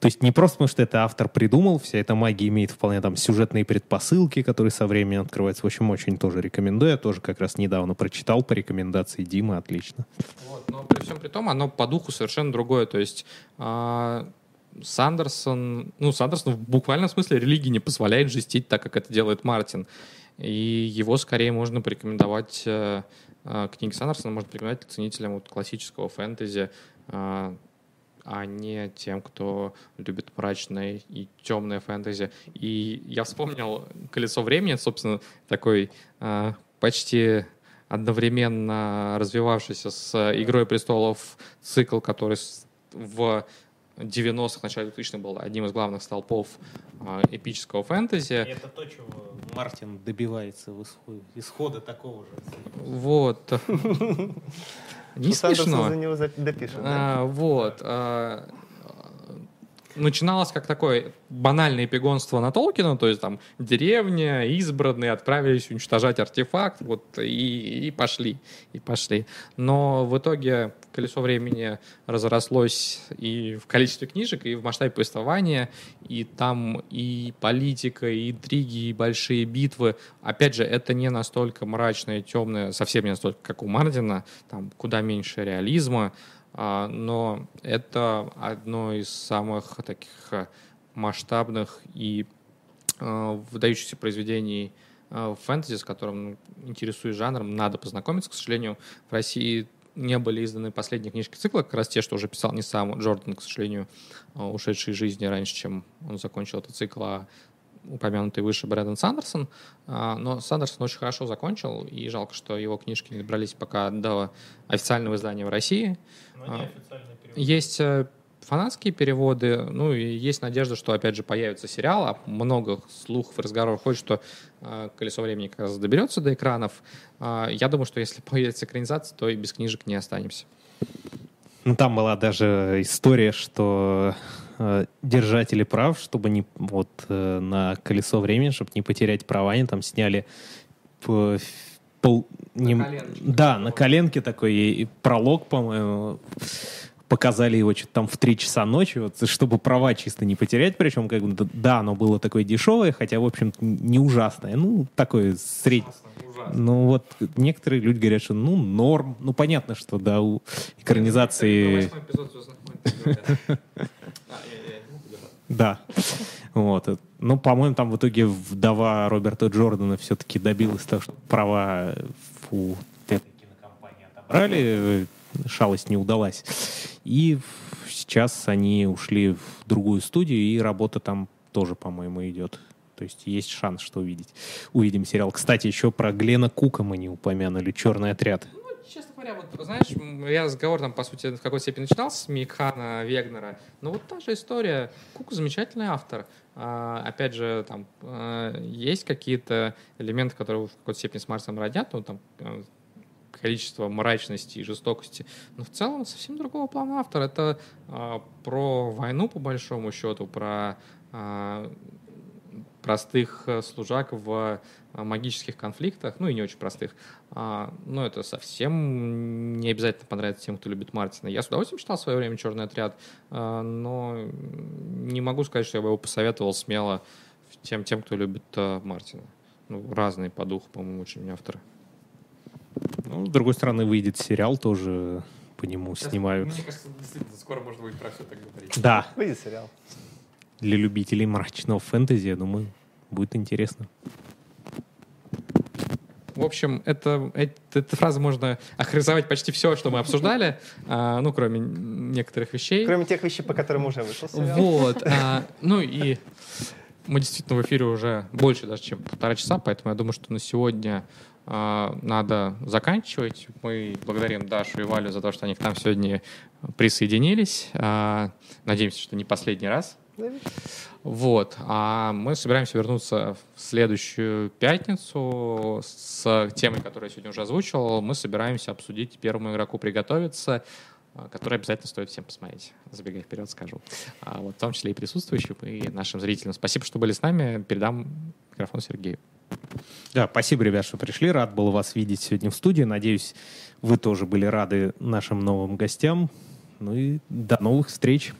То есть не просто потому, что это автор придумал, вся эта магия имеет вполне там сюжетные предпосылки, которые со временем открываются. В общем, очень тоже рекомендую. Я тоже как раз недавно прочитал по рекомендации Димы. Отлично. Вот, но при всем при том, оно по духу совершенно другое. То есть а, Сандерсон, ну, Сандерсон в буквальном смысле религии не позволяет жестить так, как это делает Мартин. И его скорее можно порекомендовать, э, э, книги Сандерсона можно порекомендовать ценителям вот классического фэнтези, э, а не тем, кто любит мрачное и темное фэнтези. И я вспомнил «Колесо времени», собственно, такой э, почти одновременно развивавшийся с «Игрой престолов» цикл, который в 90-х, начале 2000-х был одним из главных столпов э, эпического фэнтези. Это то, чего Мартин добивается в исходе, исхода такого же. Вот. Не смешно. за него да? А, Вот. Начиналось как такое банальное пигонство на Толкина, то есть там деревня, избранные отправились уничтожать артефакт, вот и, и пошли, и пошли. Но в итоге колесо времени разрослось и в количестве книжек, и в масштабе повествования, и там и политика, и интриги, и большие битвы. Опять же, это не настолько мрачное, темное, совсем не настолько, как у Мардина, там куда меньше реализма, но это одно из самых таких а, масштабных и а, выдающихся произведений а, фэнтези, с которым интересуюсь жанром, надо познакомиться. К сожалению, в России не были изданы последние книжки цикла, как раз те, что уже писал не сам Джордан, к сожалению, а, ушедший из жизни раньше, чем он закончил этот цикл, а упомянутый выше Брэдон Сандерсон. А, Но Сандерсон очень хорошо закончил, и жалко, что его книжки не добрались пока до официального издания в России. А, Есть э, фанатские переводы, ну и есть надежда, что опять же появится сериал, а много слухов и разговоров ходит, что э, «Колесо времени» как раз доберется до экранов. А, Я думаю, что если появится экранизация, то и без книжек не останемся. Ну, там была даже история, что э, держатели прав, чтобы не вот э, на колесо времени, чтобы не потерять права, они там сняли п- пол, не- коленке. да, на коленке такой и пролог, по-моему, показали его что-то там в 3 часа ночи, вот, чтобы права чисто не потерять, причем, как бы, да, оно было такое дешевое, хотя, в общем не ужасное, ну, такое среднее. Ну вот некоторые люди говорят, что ну норм, ну понятно, что да, у экранизации, да, вот. Ну, по-моему, там в итоге вдова Роберта Джордана все-таки добилась того, что права у кинокомпании отобрали, шалость не удалась. И сейчас они ушли в другую студию, и работа там тоже, по-моему, идет. То есть есть шанс, что увидеть. Увидим сериал. Кстати, еще про Глена Кука мы не упомянули. «Черный отряд». Честно говоря, вот, знаешь, я разговор там, по сути, в какой-то степени начинал с Микхана Вегнера, но вот та же история. Кук замечательный автор. А, опять же, там а, есть какие-то элементы, которые в какой-то степени с Марсом родят, ну, там, а, количество мрачности и жестокости. Но в целом совсем другого плана автор. Это а, про войну, по большому счету, про, а, простых э, служак в э, магических конфликтах, ну и не очень простых. А, но это совсем не обязательно понравится тем, кто любит Мартина. Я с удовольствием читал в свое время «Черный отряд», а, но не могу сказать, что я бы его посоветовал смело тем, тем кто любит а, Мартина. Ну, разные по духу, по-моему, очень авторы. Ну, с другой стороны, выйдет сериал тоже по нему снимают. Мне кажется, действительно, скоро можно будет про все так говорить. Да, Выйдет сериал. Для любителей мрачного фэнтези, я думаю, будет интересно. В общем, это, это, эта фраза можно охарактеризовать почти все, что мы обсуждали, а, ну, кроме некоторых вещей. Кроме тех вещей, по которым уже вышел сериал. Вот. а, ну и мы действительно в эфире уже больше даже, чем полтора часа, поэтому я думаю, что на сегодня а, надо заканчивать. Мы благодарим Дашу и Валю за то, что они к нам сегодня присоединились. А, надеемся, что не последний раз. Вот. А мы собираемся вернуться в следующую пятницу с темой, которую я сегодня уже озвучивал. Мы собираемся обсудить первому игроку приготовиться, а, который обязательно стоит всем посмотреть. Забегая вперед, скажу. А вот в том числе и присутствующим, и нашим зрителям. Спасибо, что были с нами. Передам микрофон Сергею. Да, спасибо, ребят, что пришли. Рад был вас видеть сегодня в студии. Надеюсь, вы тоже были рады нашим новым гостям. Ну и до новых встреч.